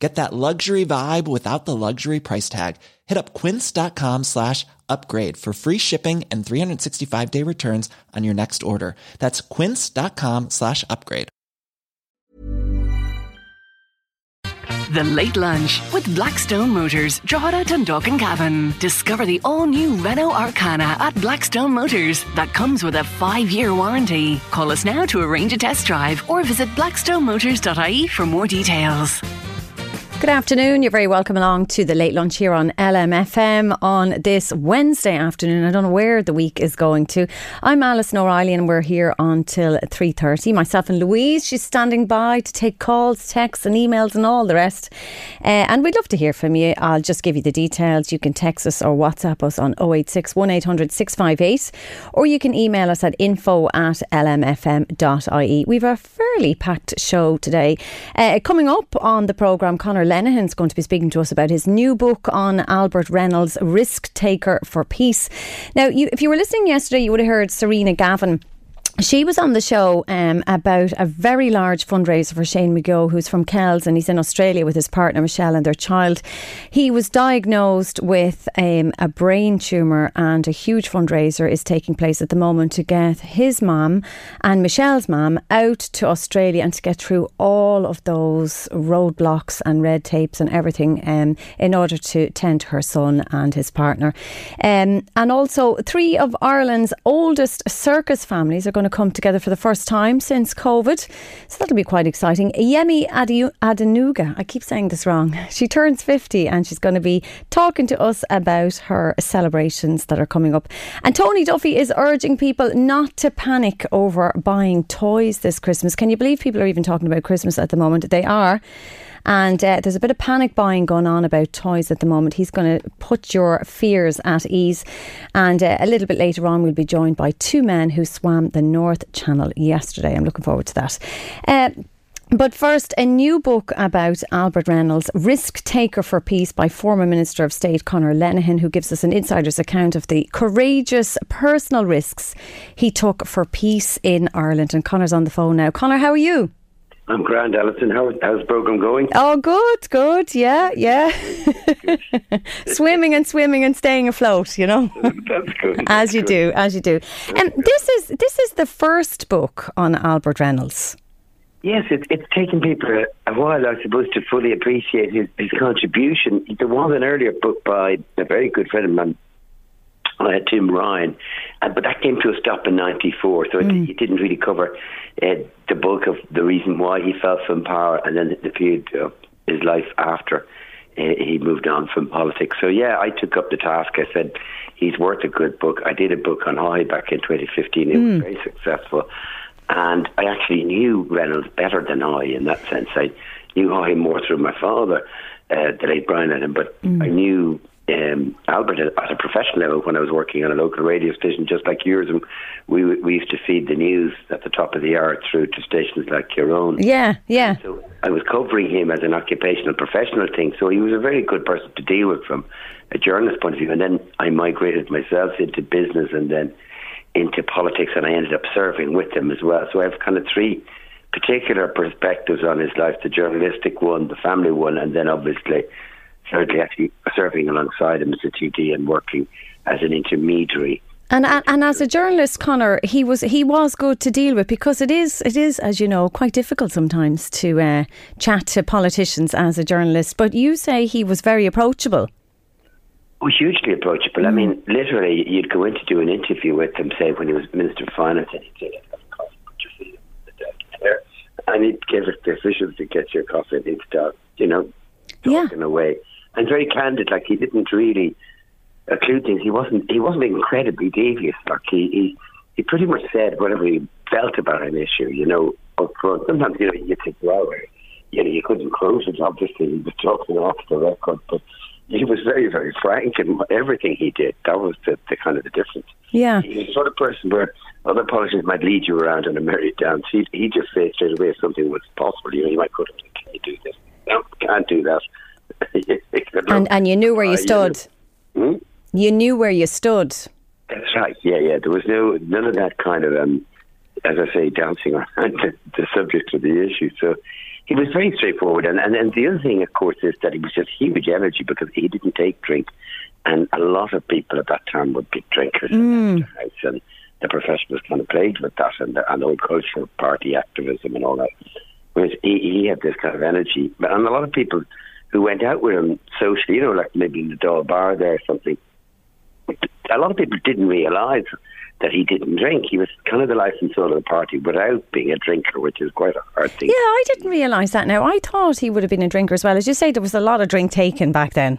Get that luxury vibe without the luxury price tag. Hit up quince.com slash upgrade for free shipping and 365 day returns on your next order. That's quince.com slash upgrade. The Late Lunch with Blackstone Motors, Drogheda, Dundalk and Cavan. Discover the all-new Renault Arkana at Blackstone Motors that comes with a five-year warranty. Call us now to arrange a test drive or visit blackstonemotors.ie for more details. Good afternoon. You're very welcome along to the late lunch here on LMFM on this Wednesday afternoon. I don't know where the week is going to. I'm Alison O'Reilly and we're here until 3.30. Myself and Louise, she's standing by to take calls, texts and emails and all the rest. Uh, and we'd love to hear from you. I'll just give you the details. You can text us or WhatsApp us on 086 1800 658 or you can email us at info at lmfm.ie. We've a fairly packed show today. Uh, coming up on the programme, Conor Lenihan's going to be speaking to us about his new book on Albert Reynolds, Risk Taker for Peace. Now, you, if you were listening yesterday, you would have heard Serena Gavin she was on the show um, about a very large fundraiser for Shane McGeough, who's from Kells and he's in Australia with his partner Michelle and their child. He was diagnosed with um, a brain tumour, and a huge fundraiser is taking place at the moment to get his mum and Michelle's mum out to Australia and to get through all of those roadblocks and red tapes and everything um, in order to tend to her son and his partner. Um, and also, three of Ireland's oldest circus families are going to to come together for the first time since COVID. So that'll be quite exciting. Yemi Adenuga, I keep saying this wrong. She turns 50 and she's going to be talking to us about her celebrations that are coming up. And Tony Duffy is urging people not to panic over buying toys this Christmas. Can you believe people are even talking about Christmas at the moment? They are. And uh, there's a bit of panic buying going on about toys at the moment. He's going to put your fears at ease. And uh, a little bit later on, we'll be joined by two men who swam the North Channel yesterday. I'm looking forward to that. Uh, but first, a new book about Albert Reynolds, Risk Taker for Peace, by former Minister of State Conor Lenihan, who gives us an insider's account of the courageous personal risks he took for peace in Ireland. And Conor's on the phone now. Conor, how are you? I'm grand, Alison. How, how's the program going? Oh, good, good. Yeah, yeah. swimming and swimming and staying afloat. You know. That's good. as you good. do, as you do. And um, this is this is the first book on Albert Reynolds. Yes, it, it's taken people a, a, while, I suppose, to fully appreciate his, his contribution. There was an earlier book by a very good friend of mine, uh, Tim Ryan, uh, but that came to a stop in '94, so mm. it, it, didn't really cover uh, the bulk of the reason why he fell from power, and then the period of his life after uh, he moved on from politics. So yeah, I took up the task. I said he's worth a good book. I did a book on Haughey back in 2015. It mm. was very successful, and I actually knew Reynolds better than I in that sense. I knew Haughey more through my father, uh, the late Brian Lenihan, but mm. I knew um, Albert at a professional level when I was working on a local radio station just like yours and we we used to feed the news at the top of the hour through to stations like your own. Yeah, yeah. So I was covering him as an occupational professional thing so he was a very good person to deal with from a journalist point of view and then I migrated myself into business and then into politics and I ended up serving with him as well so I have kind of three particular perspectives on his life the journalistic one the family one and then obviously thirdly, actually serving alongside him as a TD and working as an intermediary. And, and as a journalist, Conor, he was he was good to deal with because it is it is as you know quite difficult sometimes to uh, chat to politicians as a journalist. But you say he was very approachable. Oh, hugely approachable. Mm. I mean, literally, you'd go in to do an interview with him, say when he was Minister of Finance, and he'd say, get the desk there," and he'd give it to the officials to get your coffee and he'd start, you know, Yeah. talking away. And very candid, like he didn't really occlude things. He wasn't he wasn't incredibly devious. Like he, he he pretty much said whatever he felt about an issue, you know, up front. Sometimes, you know, you think, well, you know, you couldn't close it, obviously, he was talking off the record, but he was very, very frank in everything he did. That was the, the kind of the difference. Yeah. He's the sort of person where other politicians might lead you around on a merry dance. He, he just said straight away if something was possible. You know, you might go can you do this? No, can't do that. And and you knew where you Uh, stood. Hmm? You knew where you stood. That's right. Yeah, yeah. There was no none of that kind of, um, as I say, dancing around the, the subject of the issue. So he was very straightforward. And, and and the other thing, of course, is that he was just huge energy because he didn't take drink, and a lot of people at that time were big drinkers in the house, and the profession was kind of plagued with that, and the, and old cultural party activism and all that. Whereas he, he had this kind of energy, but and a lot of people who went out with him socially, you know, like maybe in the Dáil Bar there or something a lot of people didn't realise that he didn't drink. He was kind of the life and soul of the party without being a drinker, which is quite a hard thing. Yeah, I didn't realise that now. I thought he would have been a drinker as well. As you say, there was a lot of drink taken back then.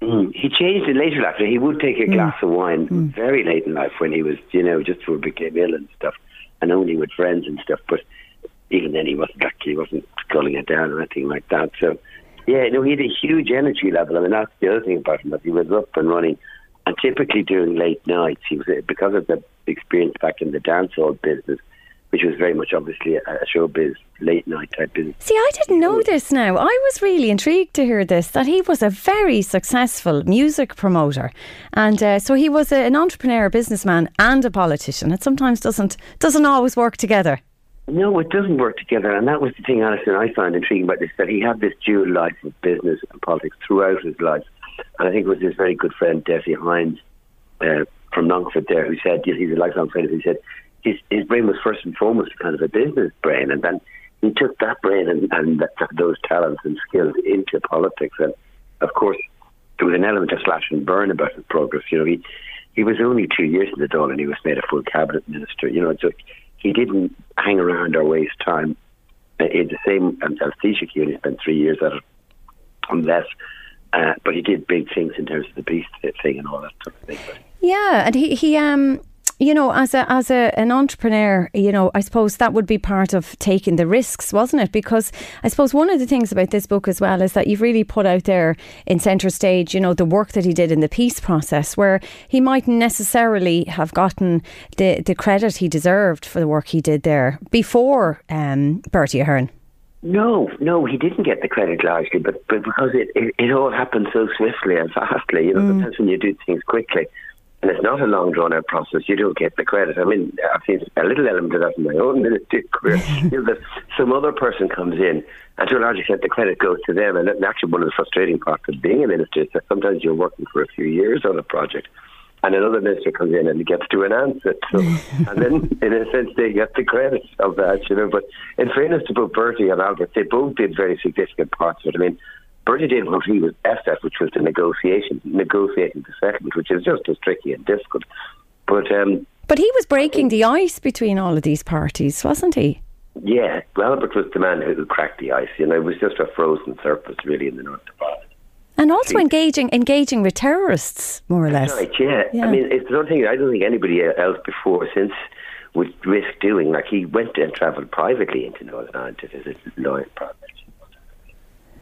Mm. He changed it later life. He would take a glass of wine very late in life when he was, you know, just before he became ill and stuff, and only with friends and stuff. But even then, he wasn't he wasn't sculling it down or anything like that. So, yeah, no, he had a huge energy level. I mean, that's the other thing about him that he was up and running. And typically during late nights, he was because of the experience back in the dancehall business, which was very much obviously a, a showbiz late night type business. See, I didn't know this now. I was really intrigued to hear this that he was a very successful music promoter. And uh, so he was a, an entrepreneur, businessman, and a politician. It sometimes doesn't doesn't always work together. No, it doesn't work together, and that was the thing, Alison, I found intriguing about this, that he had this dual life of business and politics throughout his life. And I think it was his very good friend, Desi Hines, uh, from Longford there, who said, he's a lifelong friend, he said, his, his brain was first and foremost kind of a business brain, and then he took that brain and, and that, those talents and skills into politics. And, of course, there was an element of slash and burn about his progress. You know, he, he was only two years in the Dáil and he was made a full cabinet minister. You know, it's so he didn't hang around or waste time. Uh, In the same, um, Taoiseach, he spent three years at it, and less. Uh, but he did big things in terms of the beast thing and all that sort of thing. Yeah, and he he um you know as a as a an entrepreneur, you know, I suppose that would be part of taking the risks, wasn't it? Because I suppose one of the things about this book as well is that you've really put out there in centre stage, you know, the work that he did in the peace process, where he mightn't necessarily have gotten the the credit he deserved for the work he did there before um, Bertie Ahern. No, no, he didn't get the credit largely, but, but because it, it, it all happened so swiftly and fastly, you know, sometimes when you do things quickly, and it's not a long drawn out process, you don't get the credit. I mean, I've seen a little element of that in my own military career. you know, that some other person comes in, and to a large extent, the credit goes to them. And actually, one of the frustrating parts of being a minister is that sometimes you're working for a few years on a project, and another minister comes in and he gets to announce it. So, and then, in a sense, they get the credit of that, you know. But in fairness to both Bertie and Albert, they both did very significant parts of it. I mean, Bertie did what he was best at, which was the negotiation, negotiating the settlement, which is just as tricky and difficult. But um, But he was breaking the ice between all of these parties, wasn't he? yeah, Well Albert was the man who cracked the ice. You know, it was just a frozen surface, really, in the North of Ireland. And also engaging engaging with terrorists, more or less. Right, yeah. Yeah. I mean, it's something I don't think anybody else before since would risk doing. Like he went and travelled privately into Northern Ireland to visit Lloyd Project.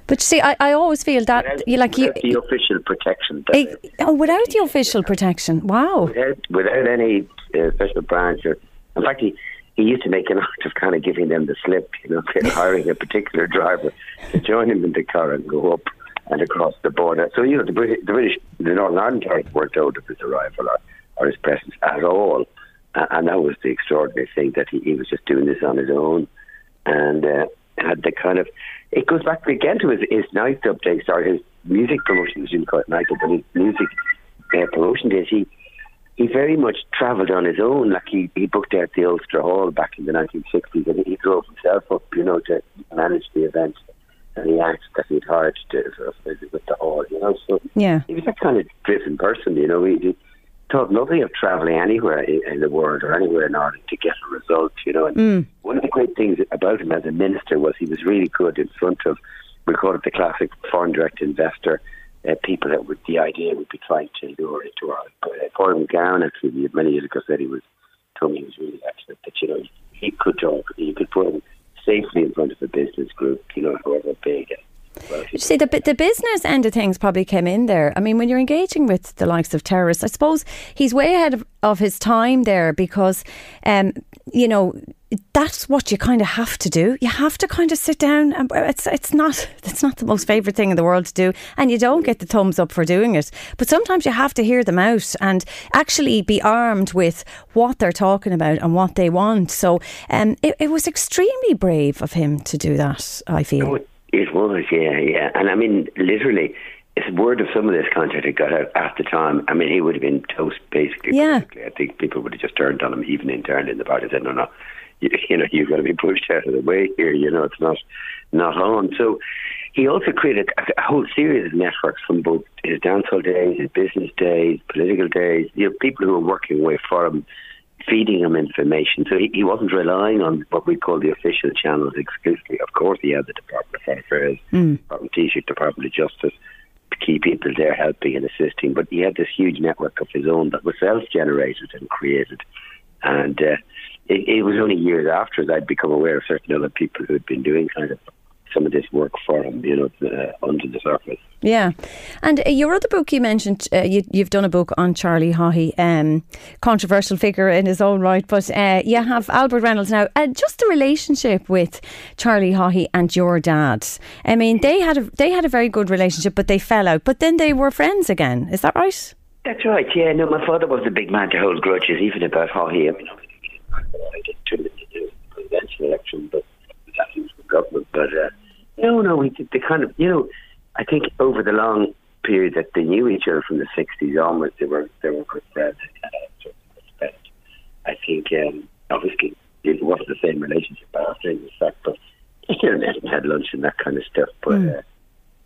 But you see, I, I always feel that Without, you like you. the official protection. eh, oh, without the official protection, wow. without, without any uh, special branch or in fact he, he used to make an art of kind of giving them the slip you know hiring a particular driver to join him in the car and go up and across the border so you know the British the, British, the Northern Ireland authorities weren't told of his arrival or, or his presence at all uh, and that was the extraordinary thing that he, he was just doing this on his own and uh, had the kind of it goes back again to his, his night updates or his music promotions you call it night but his music uh, promotion days he he very much travelled on his own. Like he, he booked out the Ulster Hall back in the 1960s, and he drove himself up, you know, to manage the event. And he asked that he'd hired to of with the hall, you know. So Yeah. he was that kind of driven person, you know. He, thought nothing of travelling anywhere in, the world or anywhere in Ireland to get a result, you know. And one of the great things about him as a minister was he was really good in front of, we call it the classic foreign direct investor, uh, people that would, the idea would be trying to lure into Ireland. But uh, Gordon McGowan actually many years ago said he was, told me he was really excellent, that, you know, he could talk, you could put him safely in front of a business group, you know, however big. You see, the, the business end of things probably came in there. I mean, when you're engaging with the likes of terrorists, I suppose he's way ahead of, of his time there because, um, you know, that's what you kind of have to do. You have to kind of sit down. And it's it's not it's not the most favourite thing in the world to do, and you don't get the thumbs up for doing it. But sometimes you have to hear them out and actually be armed with what they're talking about and what they want. So, um, it, it was extremely brave of him to do that. I feel. It was, yeah, yeah, and I mean, literally if word of some of this content had got out at the time, I mean, he would have been toast basically. Yeah. Basically. I think people would have just turned on him, even internally in the party, said, no, no, you, you know, you've got to be pushed out of the way here. You know, it's not not on. So he also created a whole series of networks from both his dancehall days, his business days, political days. You know, people who were working away for him, feeding him information. So he, he wasn't relying on what we call the official channels exclusively. Of course, he had the Department of Foreign Affairs, mm. Department of Department of Justice. Key people there helping and assisting, but he had this huge network of his own that was self-generated and created, and uh, it, it was only years after that I'd become aware of certain other people who had been doing kind of some of this work for him, you know, uh, under the surface. Yeah, and uh, your other book you mentioned, uh, you, have done a book on Charlie Haughey, um, controversial figure in his own right, but uh, you have Albert Reynolds now. Uh, just the relationship with Charlie Haughey and your dad. I mean, they had a they had a very good relationship, but they fell out. But then they were friends again. Is that right? That's right. Yeah. No, my father was a big man to hold grudges, even about Haughey. I mean, I did two the presidential election, but that was the government. But uh, no, no, we did the kind of you know, I think over the long period that they knew each other from the '60s onwards, they were they were good friends. respect. I think um, obviously it wasn't the same relationship after in fact, but you know, had lunch and that kind of stuff. But mm. uh,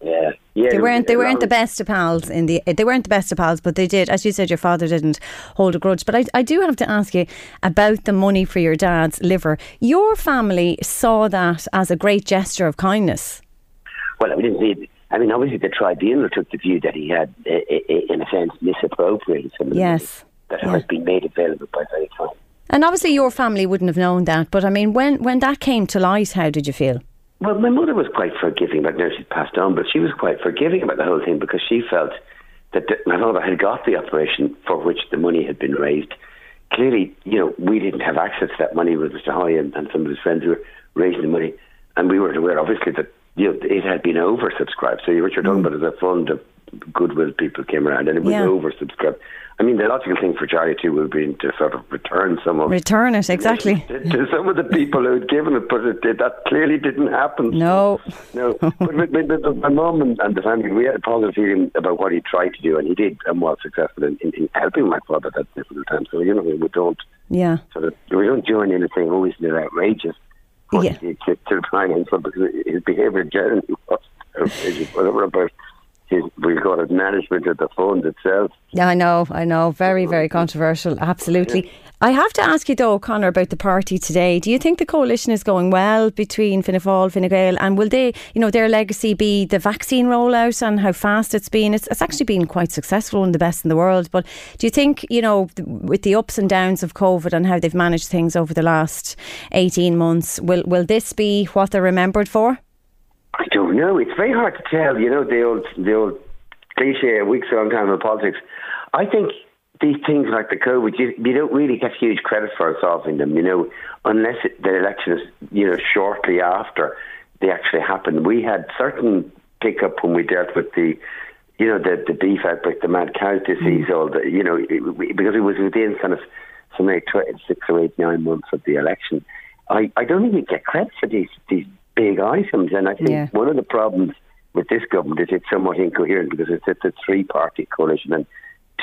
yeah, yeah. They weren't. They weren't the best of pals in the. They weren't the best of pals, but they did, as you said, your father didn't hold a grudge. But I, I do have to ask you about the money for your dad's liver. Your family saw that as a great gesture of kindness. Well, I mean, I mean, obviously the tribunal took the view that he had, in a sense, misappropriated some of the yes. that yeah. has been made available by very time. And obviously, your family wouldn't have known that. But I mean, when when that came to light, how did you feel? Well, my mother was quite forgiving, but now she's passed on, but she was quite forgiving about the whole thing because she felt that the, my father had got the operation for which the money had been raised. Clearly, you know, we didn't have access to that money with Mr. Haughey and, and some of his friends who were raising the money, and we weren't aware, obviously, that you know it had been oversubscribed. So what you're talking mm. about is a fund of goodwill people came around, and it was yeah. oversubscribed. I mean, the logical thing for charity would be to sort of return some of return it exactly to, to some of the people who had given it, but it, that clearly didn't happen. No, no. but, but, but, but my mum and, and, the family, we had a positive feeling about what he tried to do, and he did, and was successful in, in, in helping my father at that difficult time. So you know, we don't, yeah, sort of, we don't join anything always in outrageous. Yeah. To, to, to try and because his behaviour generally was outrageous, whatever about we've got a management of the fund itself. Yeah, I know, I know. Very, very controversial. Absolutely. Yeah. I have to ask you though, Conor, about the party today. Do you think the coalition is going well between Fianna Fáil, Fine Gael, and will they, you know, their legacy be the vaccine rollout and how fast it's been? It's, it's actually been quite successful and the best in the world. But do you think, you know, with the ups and downs of COVID and how they've managed things over the last eighteen months, will will this be what they're remembered for? I don't know. It's very hard to tell. You know, the old the old cliche, a week's a long time in politics. I think these things like the COVID, you, you don't really get huge credit for solving them. You know, unless it, the election is you know shortly after they actually happened. We had certain pickup when we dealt with the you know, the the beef outbreak, the mad cow disease, mm. all the, you know, it, because it was within kind of something like six or eight, nine months of the election. I, I don't think you get credit for these these big items. And I think yeah. one of the problems with this government is it's somewhat incoherent because it's, it's a three party coalition and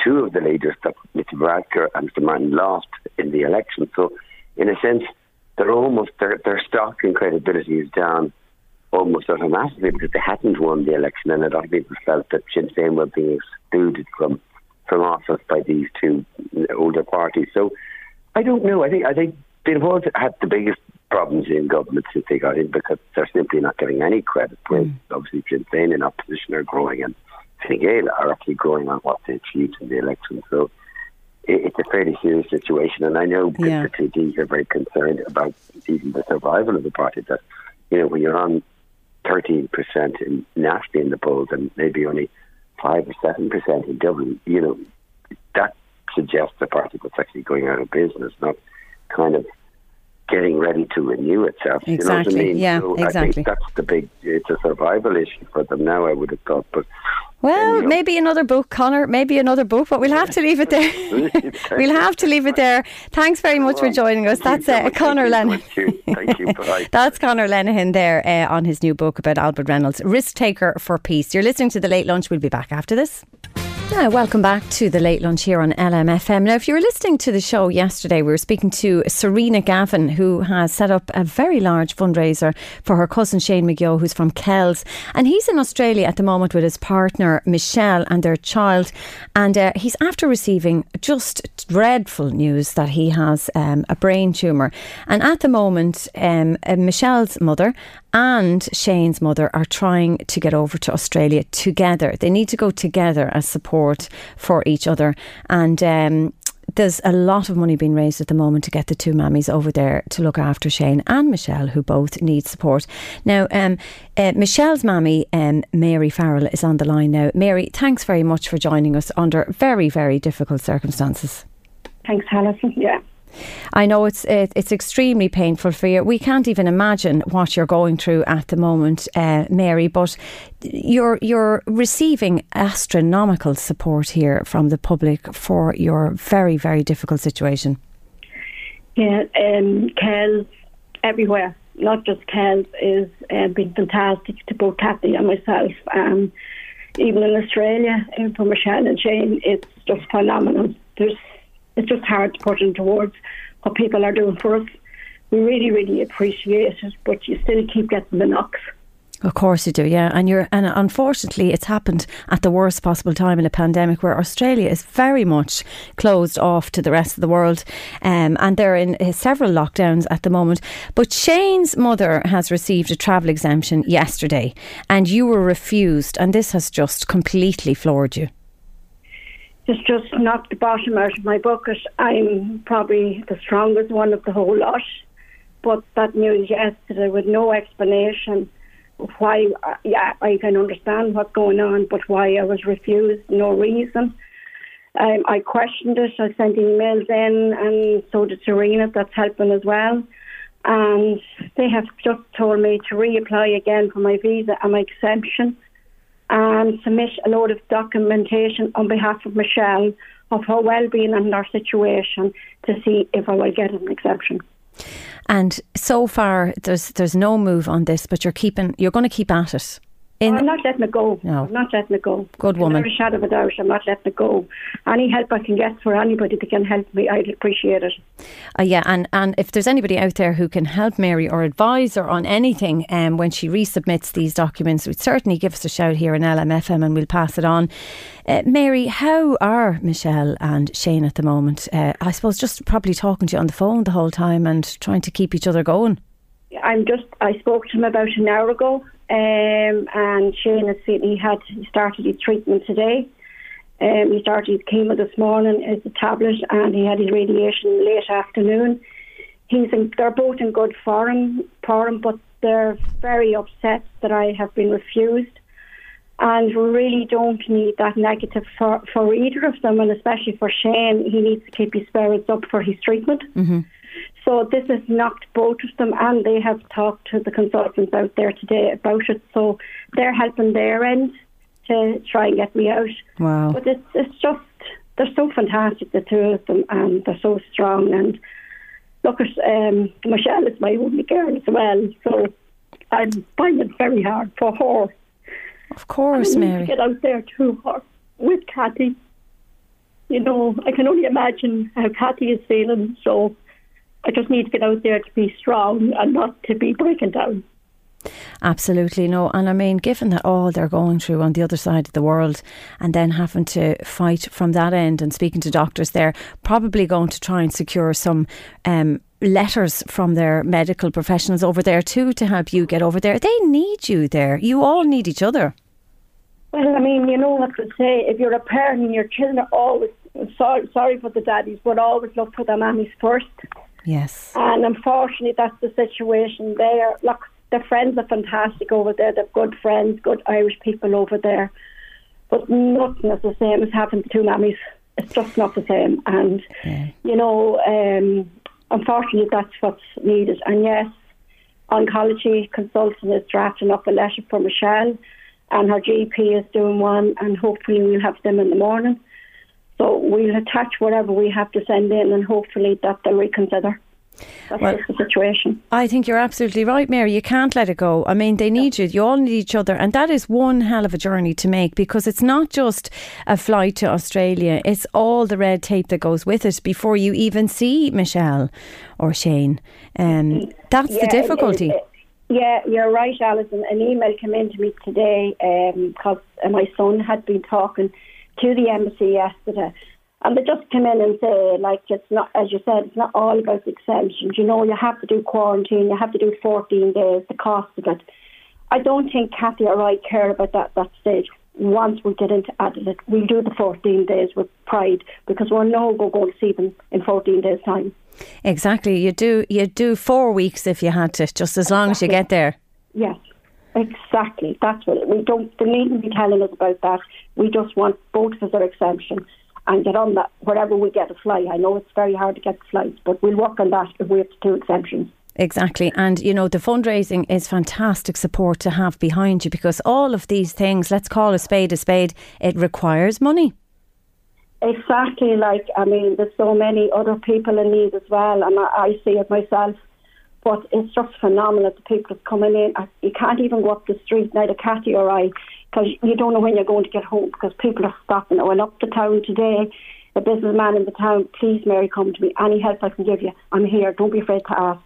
two of the leaders, Mr. Varadkar and Mr. Martin, lost in the election. So, in a sense, they're almost their their stock and credibility is down almost automatically because they hadn't won the election, and a lot of people felt that Sinn Féin were being excluded from from office by these two older parties. So, I don't know. I think I think Fianna Fáil had the biggest problems in government since they got in because they're simply not getting any credit. Whereas Mm. obviously Sinn Féin in opposition are growing and Fine Gael are actually growing on what they achieved in the election. So it, it's a fairly serious situation, and I know Yeah. the TDs are very concerned about even the survival of the party. That you know when you're on thirteen percent in nationally in the polls and maybe only five or seven percent in Dublin, you know that suggests a party that's actually going out of business, not kind of getting ready to renew itself. You know what I Exactly. mean? Yeah, so exactly. think that's the big. It's a survival issue for them now. I would have thought, but Well, you know. maybe another book, Conor. Maybe another book, but we'll have to leave it there. we'll have to leave it there. Thanks very much for joining us. Thank That's so uh. Conor Thank you. Thank you. Bye. That's Conor Lenihan there uh, on his new book about Albert Reynolds, Risk Taker for Peace. You're listening to The Late Lunch. We'll be back after this. Now, welcome back to the late lunch here on LMFM. Now, if you were listening to the show yesterday, we were speaking to Serena Gavin, who has set up a very large fundraiser for her cousin Shane McGill, who's from Kells. And he's in Australia at the moment with his partner Michelle and their child. And uh, he's after receiving just dreadful news that he has um, a brain tumour. And at the moment, um, uh, Michelle's mother and Shane's mother are trying to get over to Australia together. They need to go together as support for each other. And um, there's a lot of money being raised at the moment to get the two mammies over there to look after Shane and Michelle, who both need support. Now, um, uh, Michelle's mammy, um, Mary Farrell, is on the line now. Mary, thanks very much for joining us under very, very difficult circumstances. Thanks, Alison. Yeah. I know it's it, it's extremely painful for you. We can't even imagine what you're going through at the moment, uh, Mary. But you're you're receiving astronomical support here from the public for your very very difficult situation. Yeah, um, Kells everywhere, not just Kells, is uh, been fantastic to both Kathy and myself. Um, even in Australia, uh, for Michelle and Jane, it's just phenomenal. There's, it's just hard to put into words what people are doing for us. We really, really appreciate it, but you still keep getting the knocks. Of course you do, yeah. And you're and unfortunately it's happened at the worst possible time in a pandemic where Australia is very much closed off to the rest of the world. Um, and they're in uh, several lockdowns at the moment. But Shane's mother has received a travel exemption yesterday and you were refused and this has just completely floored you. It's just knocked the bottom out of my bucket. I'm probably the strongest one of the whole lot. But that news yesterday with no explanation why, yeah, I can understand what's going on, but why I was refused, no reason. Um, I questioned it. I sent emails in, and so did Serena. That's helping as well. And they have just told me to reapply again for my visa and my exemption and submit a load of documentation on behalf of Michelle of her well-being and her situation to see if I will get an exemption. And so far there's there's no move on this, but you're keeping you're going to keep at it. In, I'm not letting it go. No. I'm not letting it go. Good woman. Without a shadow of a doubt, I'm not letting it go. Any help I can get for anybody that can help me, I'd appreciate it. Uh, yeah, and, and if there's anybody out there who can help Mary or advise her on anything um, when she resubmits these documents, would certainly give us a shout here in LMFM and we'll pass it on. Uh, Mary, how are Michelle and Shane at the moment? Uh, I suppose just probably talking to you on the phone the whole time and trying to keep each other going. I'm just. I spoke to him about an hour ago, um, and Shane has seen he had he started his treatment today. Um, he started his chemo this morning as a tablet, and he had his radiation late afternoon. He's in, they're both in good form, form, but they're very upset that I have been refused. And we really don't need that negative for, for either of them, and especially for Shane. He needs to keep his spirits up for his treatment. So this has knocked both of them, and they have talked to the consultants out there today about it. So they're helping their end to try and get me out. Wow. But it's it's just they're so fantastic, the two of them, and they're so strong. And look at um, Michelle is my only girl as well, so I'm finding it very hard for her. Of course, Mary. to get out there to her with Kathy. You know, I can only imagine how Kathy is feeling. So I just need to get out there to be strong and not to be breaking down. Absolutely no. And I mean, given that all they're going through on the other side of the world and then having to fight from that end and speaking to doctors there, probably going to try and secure some um, letters from their medical professionals over there too to help you get over there. They need you there. You all need each other. Well, I mean, you know what to say. If you're a parent and your children are always sorry, sorry for the daddies, but always look for the mummies first. Yes. And unfortunately, that's the situation there. Look, the friends are fantastic over there. They're good friends, good Irish people over there. But nothing is the same as having two mammies. It's just not the same. And, Yeah. you know, um, unfortunately, that's what's needed. And yes, oncology consultant is drafting up a letter for Michelle, and her GP is doing one, and hopefully we'll have them in the morning. So we'll attach whatever we have to send in, and hopefully that they'll reconsider. That's Well- just the situation. I think you're absolutely right, Mary. You can't let it go. I mean, they need you. You all need each other. And that is one hell of a journey to make because it's not just a flight to Australia, it's all the red tape that goes with it before you even see Michelle or Shane. Um, that's the Yeah, it- difficulty. it- yeah, you're right, Alison. An email came in to me today because my son had been talking to the embassy yesterday. And they just come in and say, like, it's not, as you said, it's not all about the exemptions. You know, you have to do quarantine, you have to do 14 days, the cost of it. I don't think Kathy or I care about that that stage. Once we get into Adelaide, we'll do the 14 days with pride because we're no go going to see them in 14 days' time. Exactly. You do you do four weeks if you had to, just as long as you get there. Yes, exactly. That's what it, we don't. They needn't be telling us about that. We just want both of their exemption and get on that wherever we get a flight. I know it's very hard to get flights, but we'll work on that if we have to do exemptions. Exactly. And, you know, the fundraising is fantastic support to have behind you because all of these things, let's call a spade a spade, it requires money. Exactly. Like I mean, there's so many other people in need as well, and I, I see it myself. But it's just phenomenal. The people that's coming in. Uh, you can't even go up the street neither Cathy or I, because you don't know when you're going to get home. Because people are stopping. I went up to town today. A businessman in the town, please, Mary, come to me. Any help I can give you, I'm here. Don't be afraid to ask.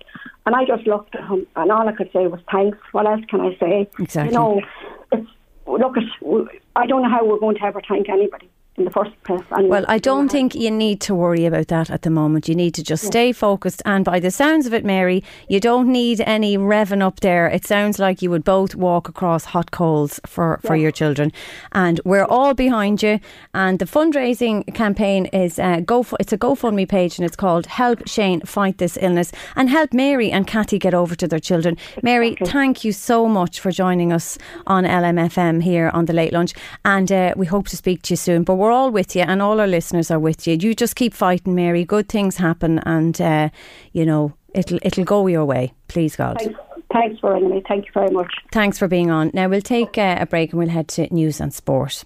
And I just looked at him, and all I could say was thanks. What else can I say? Exactly. You know, it's look. I don't know how we're going to ever thank anybody in the first place. Anyway. Well, I don't think you need to worry about that at the moment. You need to just stay focused. And by the sounds of it, Mary, you don't need any revving up there. It sounds like you would both walk across hot coals for, for your children. And we're all behind you. And the fundraising campaign is uh, go. It's a GoFundMe page, and it's called "Help Shane Fight This Illness" and help Mary and Kathy get over to their children. Mary, thank you so much for joining us on LMFM here on the Late Lunch, and uh, we hope to speak to you soon. But we're all with you, and all our listeners are with you. You just keep fighting, Mary. Good things happen, and uh, you know it'll it'll go your way. Please God. Thanks, thanks for ringing me. Thank you very much. Thanks for being on. Now we'll take uh, a break and we'll head to news and sport.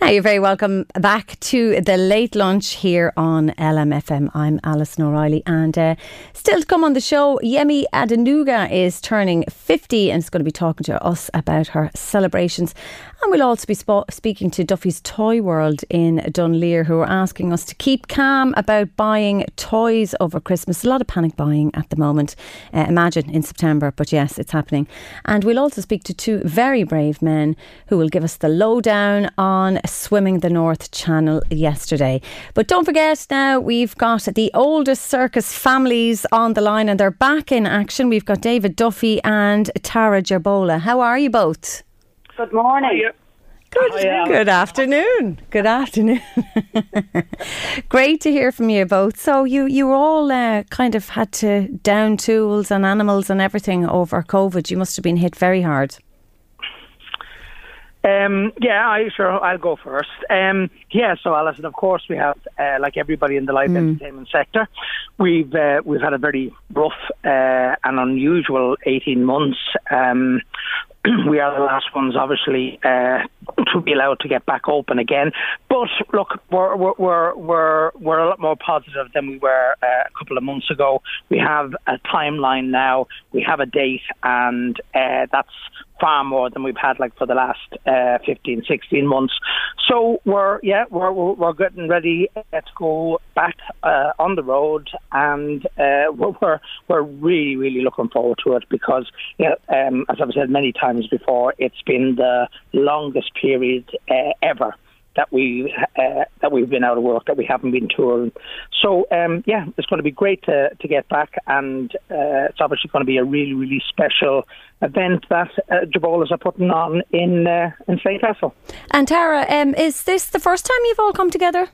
Now you're very welcome back to the late lunch here on LMFM. I'm Alison O'Reilly, and uh, still to come on the show, Yemi Adenuga is turning 50 and is going to be talking to us about her celebrations. And we'll also be spo- speaking to Duffy's Toy World in Dunleer, who are asking us to keep calm about buying toys over Christmas. A lot of panic buying at the moment. Uh, imagine in September, but yes, it's happening. And we'll also speak to two very brave men who will give us the lowdown on swimming the North Channel yesterday. But don't forget now, we've got the oldest circus families on the line and they're back in action. We've got David Duffy and Tara Gerbola. How are you both? Good morning. Good, good afternoon. Good afternoon. Great to hear from you both. So you you all uh, kind of had to down tools and animals and everything over COVID. You must have been hit very hard. Um, yeah, I sure I'll go first. Um, yeah, so Alison, of course, we have uh, like everybody in the live entertainment sector, we've uh, we've had a very rough uh, and unusual eighteen months. Um, we are the last ones, obviously, uh, to be allowed to get back open again. But look, we're we're we're we're, we're a lot more positive than we were uh, a couple of months ago. We have a timeline now. We have a date, and uh, that's far more than we've had like for the last uh, 15, 16 months. So we're yeah we're we're, getting ready to go back uh, on the road, and uh, we're we're really really looking forward to it because yeah, um, as I've said many times before, it's been the longest period uh, ever that we uh, that we've been out of work, that we haven't been touring. So um, yeah, it's going to be great to to get back, and uh, it's obviously going to be a really really special event that uh, Gerbolas are putting on in uh, in Slane Castle. And Tara, um, is this the first time you've all come together?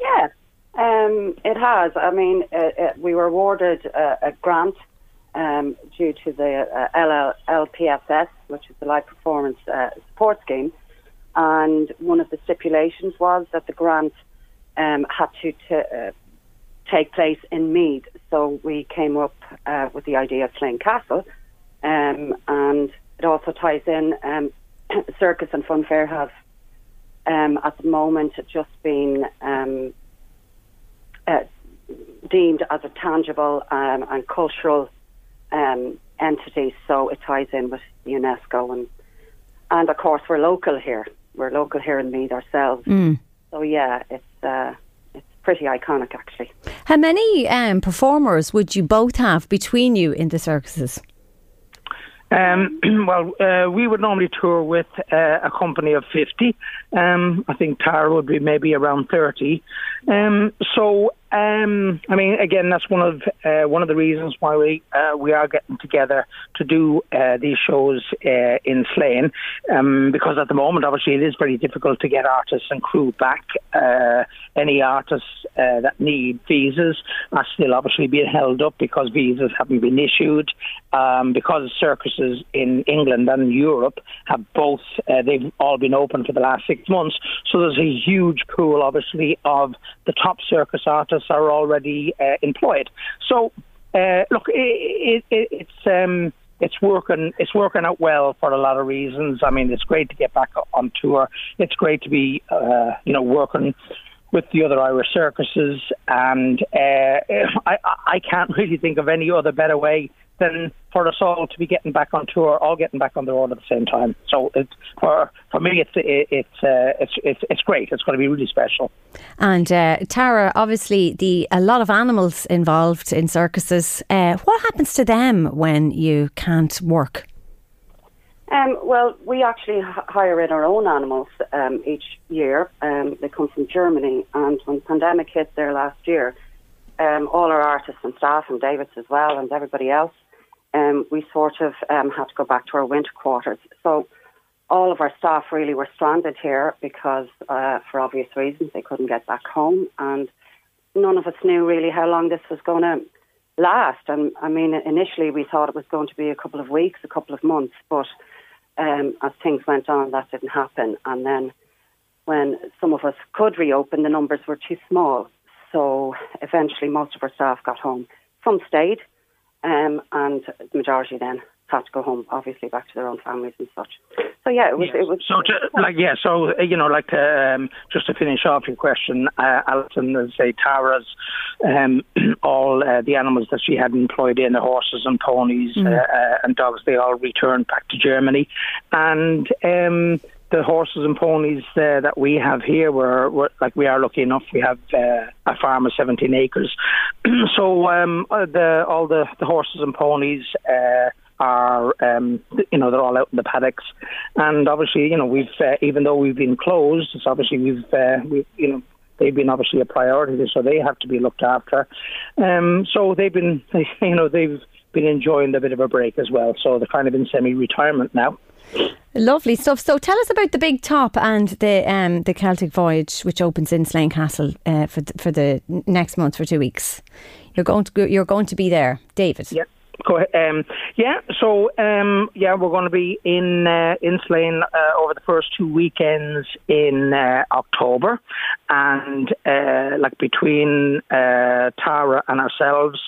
Yeah, um, it has. I mean, uh, uh, we were awarded uh, a grant um, due to the uh, LL, LPSS, which is the Live Performance uh, Support Scheme, and one of the stipulations was that the grant um, had to uh, take place in Meath. So we came up uh, with the idea of Slane Castle, um, and it also ties in. Um, circus and funfair have um, at the moment just been um, uh, deemed as a tangible um, and cultural entity, so it ties in with UNESCO and and of course we're local here. We're local here in Meath ourselves. Mm. So yeah, it's uh, it's pretty iconic actually. How many um, performers would you both have between you in the circuses? Um, well, uh, we would normally tour with uh, a company of 50. Um, I think Tara would be maybe around 30. Um, so um, I mean, again, that's one of uh, one of the reasons why we uh, we are getting together to do uh, these shows uh, in Slane, um, because at the moment, obviously, it is very difficult to get artists and crew back. Uh, any artists uh, that need visas are still obviously being held up because visas haven't been issued. Um, because circuses in England and Europe have both, they've all been open for the last six months. So there's a huge pool, obviously, of the top circus artists are already uh, employed. So, uh, look, it, it, it's. Um, it's working it's working out well for a lot of reasons. I mean, it's great to get back on tour. It's great to be uh, you know working with the other Irish circuses, and uh, I I can't really think of any other better way than for us all to be getting back on tour, all getting back on the road at the same time. So it, for for me, it's it, it's, uh, it's it's it's great. It's going to be really special. And uh, Tara, obviously, the a lot of animals involved in circuses. Uh, what happens to them when you can't work? Um, well, we actually h- hire in our own animals um, each year. Um, they come from Germany, and when the pandemic hit there last year, um, all our artists and staff, and David's as well, and everybody else, um, we sort of um, had to go back to our winter quarters. So all of our staff really were stranded here because, uh, for obvious reasons, they couldn't get back home, and none of us knew really how long this was going to last. And I mean, initially we thought it was going to be a couple of weeks, a couple of months, but um, as things went on, that didn't happen. And then when some of us could reopen, the numbers were too small. So eventually, most of our staff got home. Some stayed, um, and the majority then had to go home, obviously back to their own families and such. So yeah, it was. Yes. It was so to, like yeah, so uh, you know, like to, um, just to finish off your question, uh, Alison, as say Tara's, um, all uh, the animals that she had employed in the horses and ponies Mm. uh, uh, and dogs, they all returned back to Germany, and. Um, the horses and ponies uh, that we have here, we're, we're like we are lucky enough. We have uh, a farm of 17 acres, so um, the, all the, the horses and ponies uh, are, um, you know, they're all out in the paddocks, and obviously, you know, we've uh, even though we've been closed, it's obviously we've, uh, we, you know. They've been obviously a priority, so they have to be looked after. Um, so they've been, you know, they've been enjoying a bit of a break as well. So they're kind of in semi-retirement now. Lovely stuff. So tell us about the Big Top and the um, the Celtic Voyage, which opens in Slane Castle uh, for the, for the next month for two weeks. You're going to you're going to be there, David. Yeah. Go ahead. Um, yeah, so um, yeah, we're going to be in uh, in Slane uh, over the first two weekends in uh, October, and uh, like between uh, Tara and ourselves,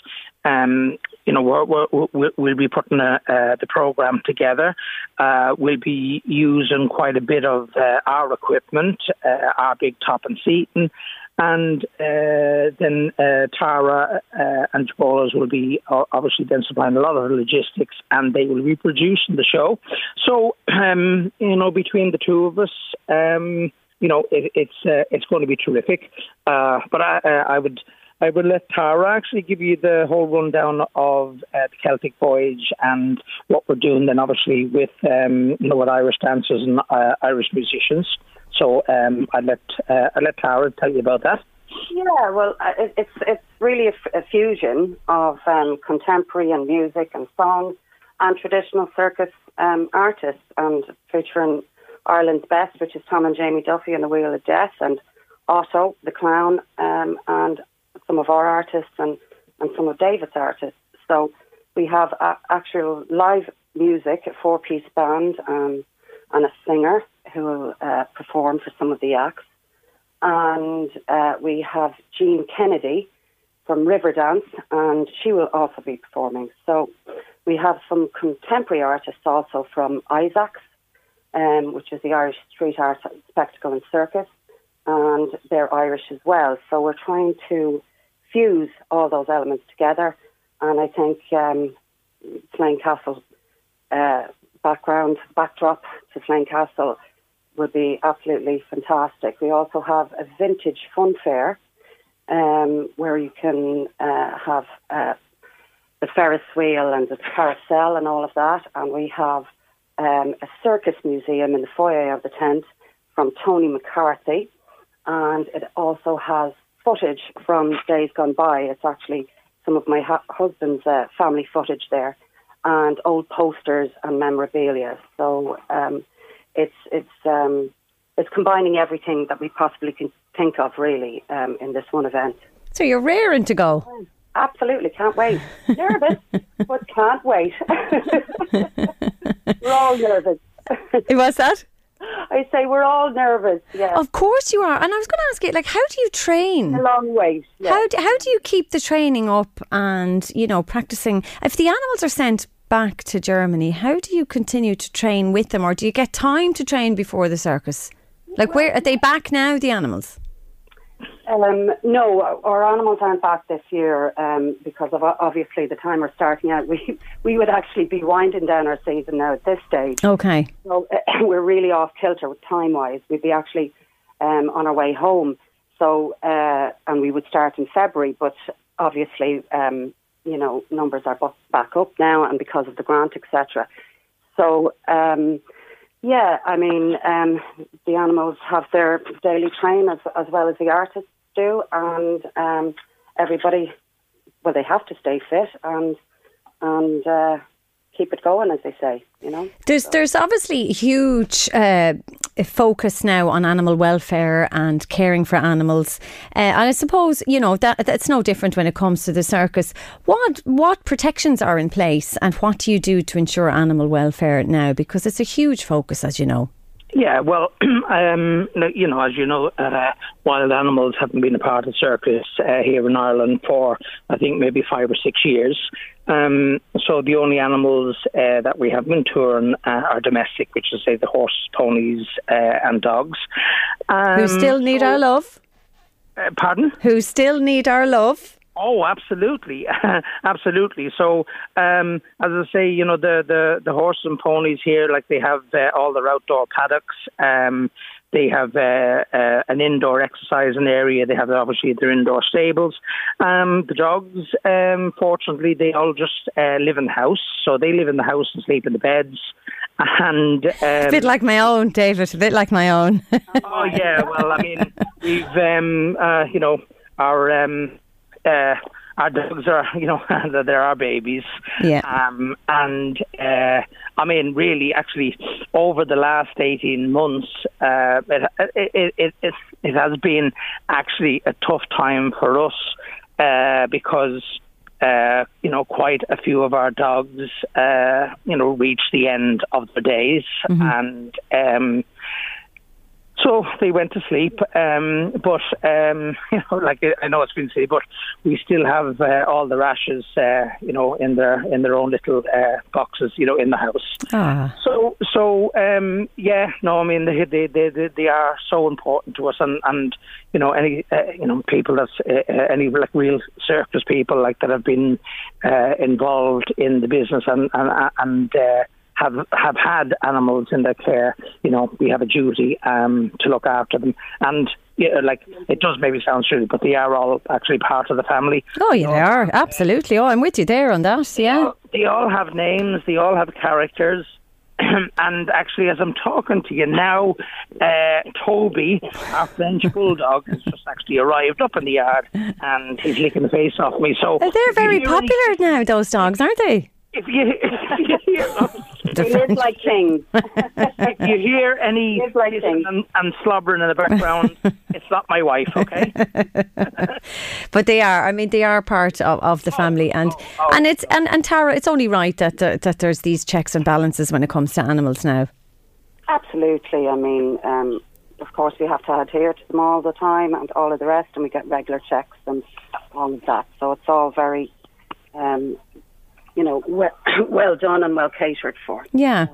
um, you know, we're, we're, we'll be putting a, uh, the program together. Uh, we'll be using quite a bit of uh, our equipment, uh, our big top and seating, and uh, then uh, Tara uh, and Gerbolas will be obviously then supplying a lot of logistics, and they will be producing the show. So, um, you know, between the two of us. Um, you know, it, it's uh, it's going to be terrific. Uh, but I, uh, I would I will let Tara actually give you the whole rundown of uh, the Celtic Voyage and what we're doing. Then, obviously, with um, you know, with Irish dancers and uh, Irish musicians. So um, I'd let uh, I'd let Clara tell you about that. Yeah, well, uh, it, it's it's really a fusion of um, contemporary and music and songs and traditional circus um, artists, and featuring Ireland's best, which is Tom and Jamie Duffy and the Wheel of Death, and Otto the Clown, um, and some of our artists and, and some of David's artists. So we have a, actual live music, a four piece band, um, and a singer who will uh, perform for some of the acts. And uh, we have Jean Kennedy from Riverdance, and she will also be performing. So we have some contemporary artists also from ISACS, um, which is the Irish Street Art Spectacle and Circus, and they're Irish as well. So we're trying to fuse all those elements together, and I think um, Slane Castle uh, background backdrop to Slane Castle would be absolutely fantastic. We also have a vintage fun fair um, where you can uh, have uh, the Ferris wheel and the carousel and all of that, and we have um, a circus museum in the foyer of the tent from Tony McCarthy, and it also has footage from days gone by. It's actually some of my ha- husband's uh, family footage there, and old posters and memorabilia. So um, it's it's um, it's combining everything that we possibly can think of, really, um, in this one event. So you're raring to go. Absolutely, can't wait. Nervous, but can't wait. we're all nervous. What's that? I say we're all nervous. Yeah, Of course you are. And I was going to ask you, like, how do you train? a long wait. Yeah. How do, how do you keep the training up and, you know, practicing? If the animals are sent back to Germany, how do you continue to train with them or do you get time to train before the circus? Like, where are they back now, the animals? Um, no, our animals aren't back this year um, because of obviously the time we're starting out. We we would actually be winding down our season now at this stage. Okay. So uh, we're really off kilter with time wise. We'd be actually um, on our way home. So uh, and we would start in February, but obviously um, you know numbers are back up now, and because of the grant, etc. So. Yeah, I mean, um, the animals have their daily train as, as well as the artists do, and um, everybody, well, they have to stay fit and and uh, keep it going, as they say. You know. There's there's obviously huge uh, focus now on animal welfare and caring for animals, uh, and I suppose you know that that's no different when it comes to the circus. What what protections are in place, and what do you do to ensure animal welfare now? Because it's a huge focus, as you know. Yeah, well, um, you know, as you know, uh, wild animals haven't been a part of circus uh, here in Ireland for, I think, maybe five or six years. Um, so the only animals uh, that we have been touring uh, are domestic, which is, say, the horses, ponies, uh, and dogs. Um, Who still need so- our love? uh, pardon? Who still need our love? Oh, absolutely, absolutely. So, um, as I say, you know, the, the, the horses and ponies here, like they have uh, all their outdoor paddocks. Um, they have uh, uh, an indoor exercising area. They have obviously their indoor stables. Um, the dogs, um, fortunately, they all just uh, live in the house. So they live in the house and sleep in the beds. And um, A bit like my own, David. A bit like my own. Oh yeah, well, I mean, we've um, uh, you know our um, uh, our dogs are you know they're our babies. Yeah. Um, and uh, I mean, really, actually, over the last eighteen months, uh, it, it it it it has been actually a tough time for us uh, because. Uh, you know, quite a few of our dogs, uh, you know, reach the end of their days, and um, so they went to sleep, um, but um, you know, like I know it's been said, but we still have uh, all the rashes, uh, you know, in their in their own little uh, boxes, you know, in the house. ah. So, so um, yeah, no, I mean they they, they they are so important to us, and and you know any uh, you know people that's uh, uh, any like real circus people like that have been uh, involved in the business and and and. Uh, have have had animals in their care, you know, we have a duty um, to look after them. And yeah, like it does maybe sound silly, but they are all actually part of the family. Oh, yeah, they are. Absolutely. Oh, I'm with you there on that. Yeah. They all have names. They all have characters. and actually, as I'm talking to you now, uh, Toby, our French bulldog, has just actually arrived up in the yard, and he's licking the face off me. So they're very popular any, now. Those dogs, aren't they? If you, if you hear, they live like kings. if you hear any like and, and, slobbering in the background, it's not my wife, okay? but they are. I mean, they are part of, of the family, and oh, oh, and it's and, and Tara, it's only right that uh, that there's these checks and balances when it comes to animals now. Absolutely. I mean, um, of course, we have to adhere to them all the time, and all of the rest, and we get regular checks and all of that. So it's all very um, you know, well, well done and well catered for. Yeah.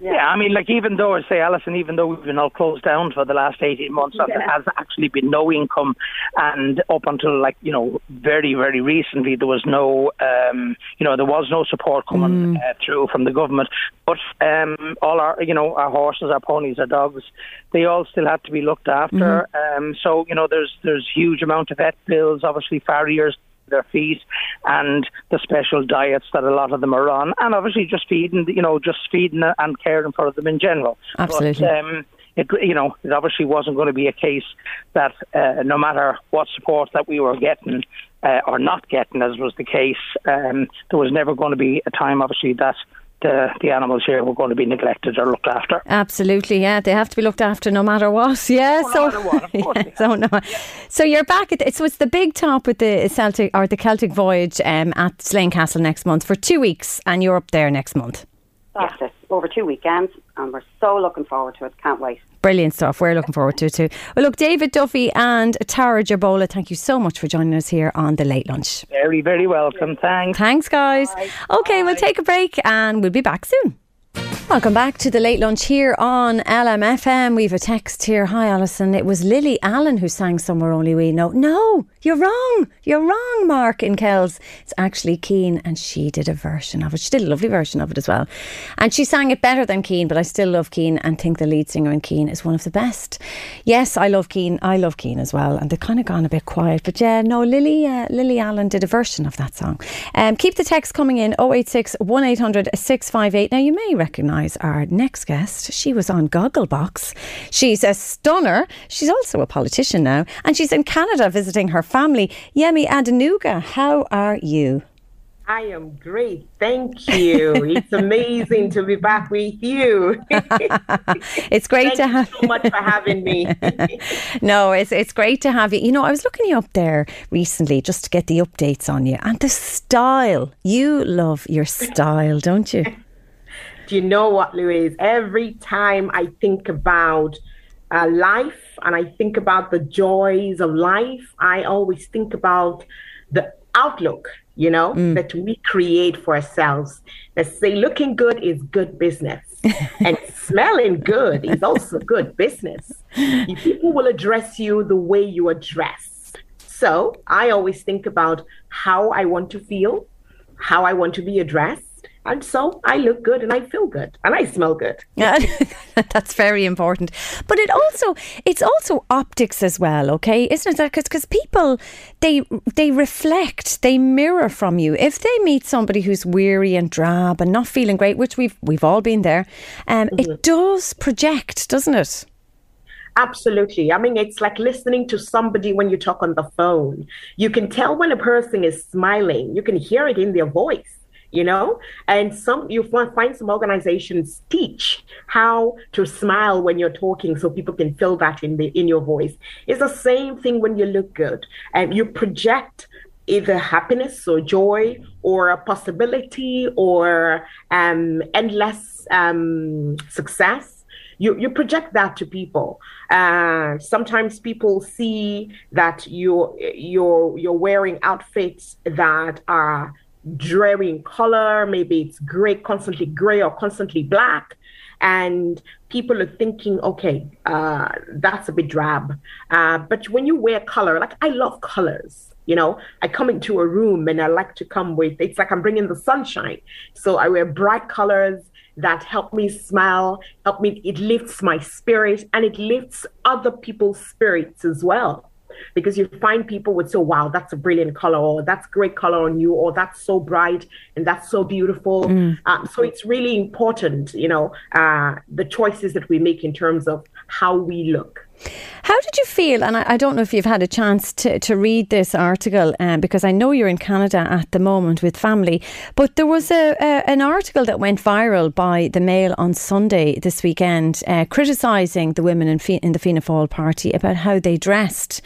Yeah. yeah. I mean, like even though I say, Alison, even though we've been all closed down for the last eighteen months, yeah. there has actually been no income, and up until like you know very very recently, there was no um, you know there was no support coming mm. uh, through from the government. But um, all our you know our horses, our ponies, our dogs, they all still had to be looked after. Mm-hmm. Um, so you know there's there's huge amount of vet bills, obviously farriers their feet and the special diets that a lot of them are on, and obviously just feeding, you know, just feeding and caring for them in general. Absolutely. But, um, it, you know, it obviously wasn't going to be a case that uh, no matter what support that we were getting uh, or not getting, as was the case, um, there was never going to be a time, obviously, that the, the animals here were going to be neglected or looked after. Absolutely, yeah, they have to be looked after no matter what. Yeah, no so what, yeah, so no. So you're back at so it's the big top with the Celtic or the Celtic Voyage um, at Slane Castle next month for two weeks, and you're up there next month. That's yeah. it, over two weekends, and we're so looking forward to it. Can't wait. Brilliant stuff. We're looking forward to it too. Well, look, David Duffy and Tara Gerbola, thank you so much for joining us here on the Late Lunch. Very, very welcome. Thanks. Thanks, guys. Bye. Okay, Bye. we'll take a break and we'll be back soon. Welcome back to the late lunch here on LMFM. We've a text here. Hi, Alison. It was Lily Allen who sang Somewhere Only We Know. No, you're wrong. You're wrong, Mark in Kells. It's actually Keane, and she did a version of it. She did a lovely version of it as well. And she sang it better than Keane, but I still love Keane and think the lead singer in Keane is one of the best. Yes, I love Keane. I love Keane as well. And they've kind of gone a bit quiet. But yeah, no, Lily uh, Lily Allen did a version of that song. Um, keep the text coming in 086 1800 658. Now, you may recognise our next guest. She was on Gogglebox. She's a stunner. She's also a politician now, and she's in Canada visiting her family. Yemi Adenuga, how are you? I am great. Thank you. it's amazing to be back with you. it's great Thank to have you so much for having me. no, it's it's great to have you. You know, I was looking you up there recently just to get the updates on you and the style. You love your style, don't you? Do you know what, Louise? Every time I think about uh, life and I think about the joys of life, I always think about the outlook, you know, mm. that we create for ourselves. Let's say looking good is good business. and smelling good is also good business. People will address you the way you address. So I always think about how I want to feel, how I want to be addressed and so I look good and I feel good and I smell good. Yeah, that's very important. But it also it's also optics as well, okay? Isn't it? Because because people they they reflect, they mirror from you. If they meet somebody who's weary and drab and not feeling great, which we've we've all been there, um, mm-hmm. it does project, doesn't it? Absolutely. I mean, it's like listening to somebody when you talk on the phone. You can tell when a person is smiling. You can hear it in their voice you know? And some you find some organizations teach how to smile when you're talking so people can feel that in the in your voice. It's the same thing when you look good. And you project either happiness or joy or a possibility or um, endless um, success. You, you project that to people. Uh, sometimes people see that you're you're you're wearing outfits that are dreary in color, maybe it's gray, constantly gray or constantly black. And people are thinking, okay, uh, that's a bit drab. Uh, but when you wear color, like I love colors, you know, I come into a room and I like to come with, it's like I'm bringing the sunshine. So I wear bright colors that help me smile, help me, it lifts my spirit and it lifts other people's spirits as well. Because you find people would say, wow, that's a brilliant color, or that's great color on you, or that's so bright and that's so beautiful. Mm. Uh, so it's really important, you know, uh, the choices that we make in terms of how we look. How did you feel? And I, I, don't know if you've had a chance to, to read this article um, because I know you're in Canada at the moment with family, but there was a, a an article that went viral by the Mail on Sunday this weekend uh, criticising the women in, in the Fianna Fáil party about how they dressed.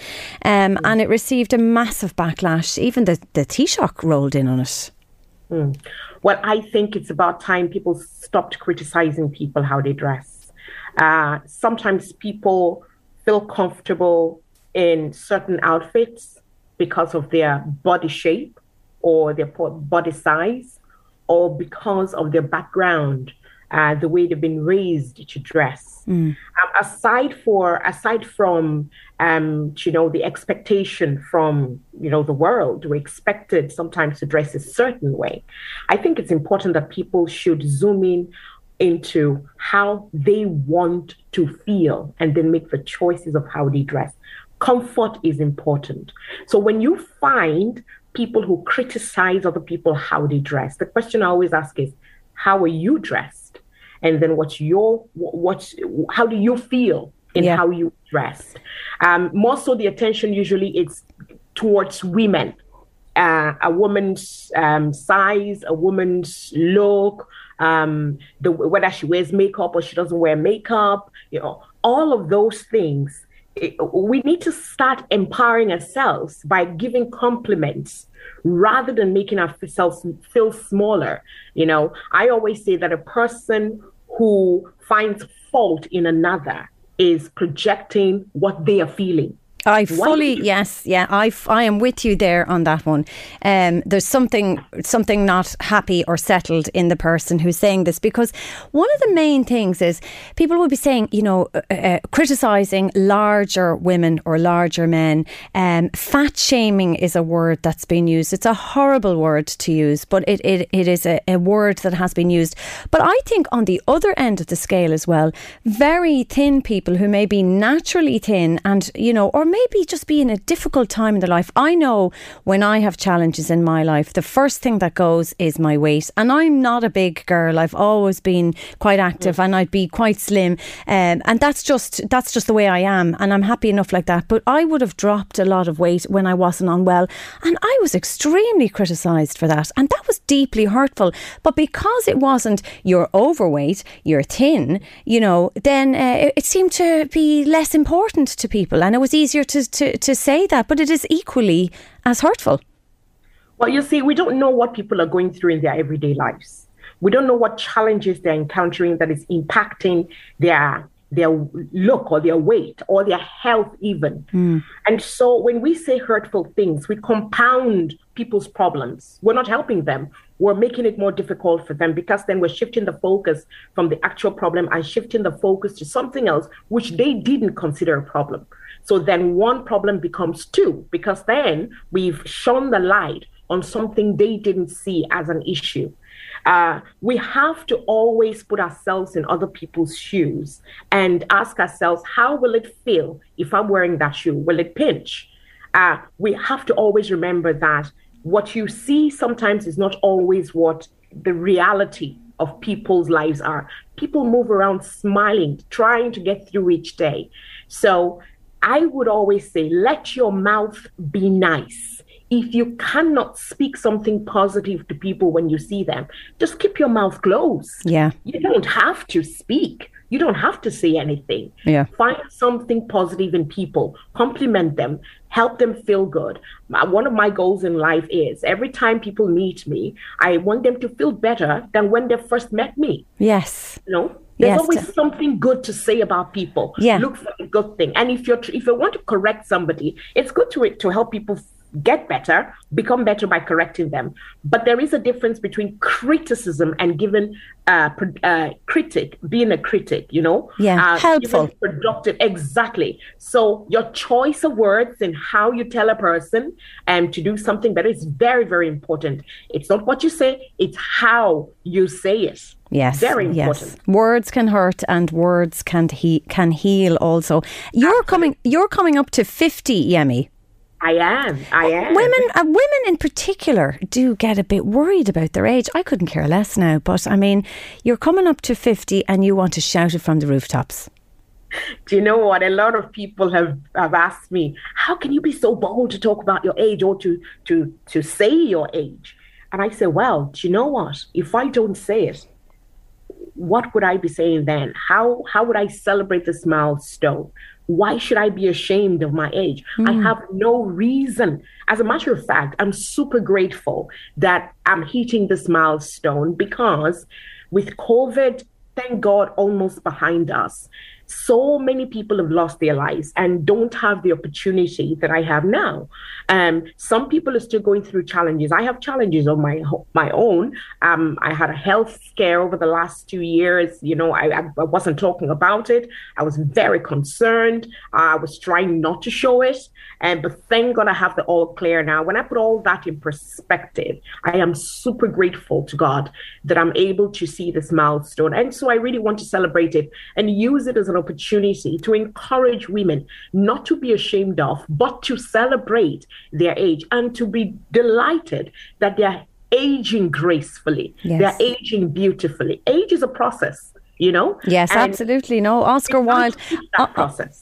Um, and it received a massive backlash. Even the, the Taoiseach rolled in on it. Mm. Well, I think it's about time people stopped criticising people how they dress. Uh, sometimes people feel comfortable in certain outfits because of their body shape or their body size or because of their background uh, the way they've been raised to dress. Mm. Um, aside for aside from um, you know the expectation from you know the world, we're expected sometimes to dress a certain way. I think it's important that people should zoom in into how they want to feel and then make the choices of how they dress. Comfort is important. So when you find people who criticize other people how they dress, the question I always ask is, how are you dressed? And then what's your what's how do you feel in yeah. how you dressed? Um, more so, the attention usually it's towards women, uh, a woman's um, size, a woman's look, um, the whether she wears makeup or she doesn't wear makeup, you know, all of those things. It, we need to start empowering ourselves by giving compliments rather than making ourselves feel smaller. You know, I always say that a person who finds fault in another is projecting what they are feeling. I fully yes, yeah. I, I am with you there on that one. Um, there's something something not happy or settled in the person who's saying this because one of the main things is people will be saying, you know, uh, uh, criticizing larger women or larger men. Um, fat shaming is a word that's been used. It's a horrible word to use, but it it, it is a, a word that has been used. But I think on the other end of the scale as well, very thin people who may be naturally thin and you know or maybe just be in a difficult time in their life. I know when I have challenges in my life, the first thing that goes is my weight. And I'm not a big girl. I've always been quite active and I'd be quite slim. Um, and that's just that's just the way I am. And I'm happy enough like that. But I would have dropped a lot of weight when I wasn't unwell. And I was extremely criticised for that. And that was deeply hurtful. But because it wasn't you're overweight, you're thin, you know, then uh, it, it seemed to be less important to people. And it was easier easier to, to, to say that, but it is equally as hurtful. Well, you see, we don't know what people are going through in their everyday lives. We don't know what challenges they're encountering that is impacting their their look or their weight or their health even. Mm. And so when we say hurtful things, we compound people's problems. We're not helping them. We're making it more difficult for them because then we're shifting the focus from the actual problem and shifting the focus to something else which they didn't consider a problem. So then one problem becomes two because then we've shone the light on something they didn't see as an issue. Uh, we have to always put ourselves in other people's shoes and ask ourselves, how will it feel if I'm wearing that shoe? Will it pinch? Uh, we have to always remember that what you see sometimes is not always what the reality of people's lives are. People move around smiling, trying to get through each day. So I would always say, let your mouth be nice. If you cannot speak something positive to people when you see them, just keep your mouth closed. Yeah. You don't have to speak. You don't have to say anything. Yeah. Find something positive in people, compliment them, help them feel good. One of my goals in life is every time people meet me, I want them to feel better than when they first met me. Yes. You know, there's yes. always something good to say about people. Yeah. Look for a good thing. And if you're if you want to correct somebody, it's good to to help people get better, become better by correcting them. But there is a difference between criticism and giving uh, uh, critic, being a critic, you know? Yeah, uh, helpful. Productive, exactly. So your choice of words and how you tell a person and um, to do something better is very, very important. It's not what you say, it's how you say it. Yes, very important. Yes. Words can hurt, and words can he can heal. Also, you're Absolutely. coming. You're coming up to fifty, Yemi. I am. I am. Women, uh, women in particular, do get a bit worried about their age. I couldn't care less now, but I mean, you're coming up to fifty, and you want to shout it from the rooftops. Do you know what? A lot of people have, have asked me, how can you be so bold to talk about your age or to to to say your age? And I say, well, do you know what? If I don't say it, what would I be saying then? How how would I celebrate this milestone? Why should I be ashamed of my age? Mm. I hmm. have no reason. As a matter of fact, I'm super grateful that I'm hitting this milestone because with COVID, thank God, almost behind us, so many people have lost their lives and don't have the opportunity that I have now. Um, some people are still going through challenges. I have challenges of my my own. Um, I had a health scare over the last two years. You know, I, I wasn't talking about it. I was very concerned. I was trying not to show it. And but thank God I have the all clear now. When I put all that in perspective, I am super grateful to God that I'm able to see this milestone. And so I really want to celebrate it and use it as an opportunity to encourage women not to be ashamed of, but to celebrate their age and to be delighted that they're aging gracefully, yes. they're aging beautifully. Age is a process you know? Yes, and absolutely. No, Oscar Wilde.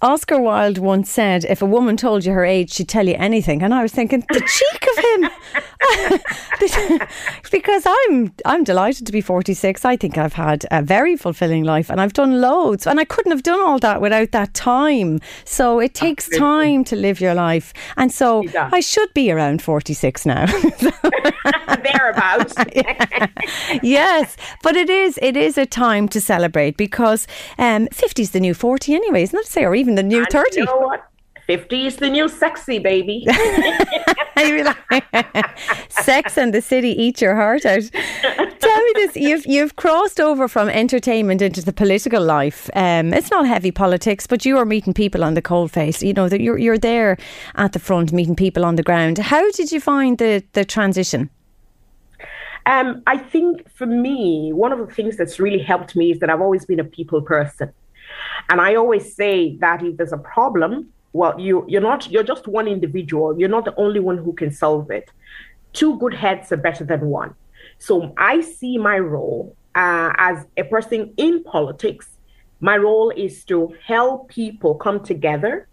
Oscar Wilde once said, "If a woman told you her age, she'd tell you anything." And I was thinking, the cheek of him, because I'm I'm delighted to be 46. I think I've had a very fulfilling life, and I've done loads, and I couldn't have done all that without that time. So it takes absolutely. time to live your life, and so I should be around 46 now. Thereabouts. yes, but it is it is a time to celebrate because um, 50 is the new 40 anyway, isn't it? Say, or even the new and 30. You know what? 50 is the new sexy, baby. Sex and the city eat your heart out. Tell me this: you've you've crossed over from entertainment into the political life. Um, it's not heavy politics, but you are meeting people on the cold face. You know that you're you're there at the front, meeting people on the ground. How did you find the the transition? Um, I think for me, one of the things that's really helped me is that I've always been a people person. And I always say that if there's a problem, well, you you're not you're just one individual. You're not the only one who can solve it. Two good heads are better than one. So I see my role uh, as a person in politics. My role is to help people come together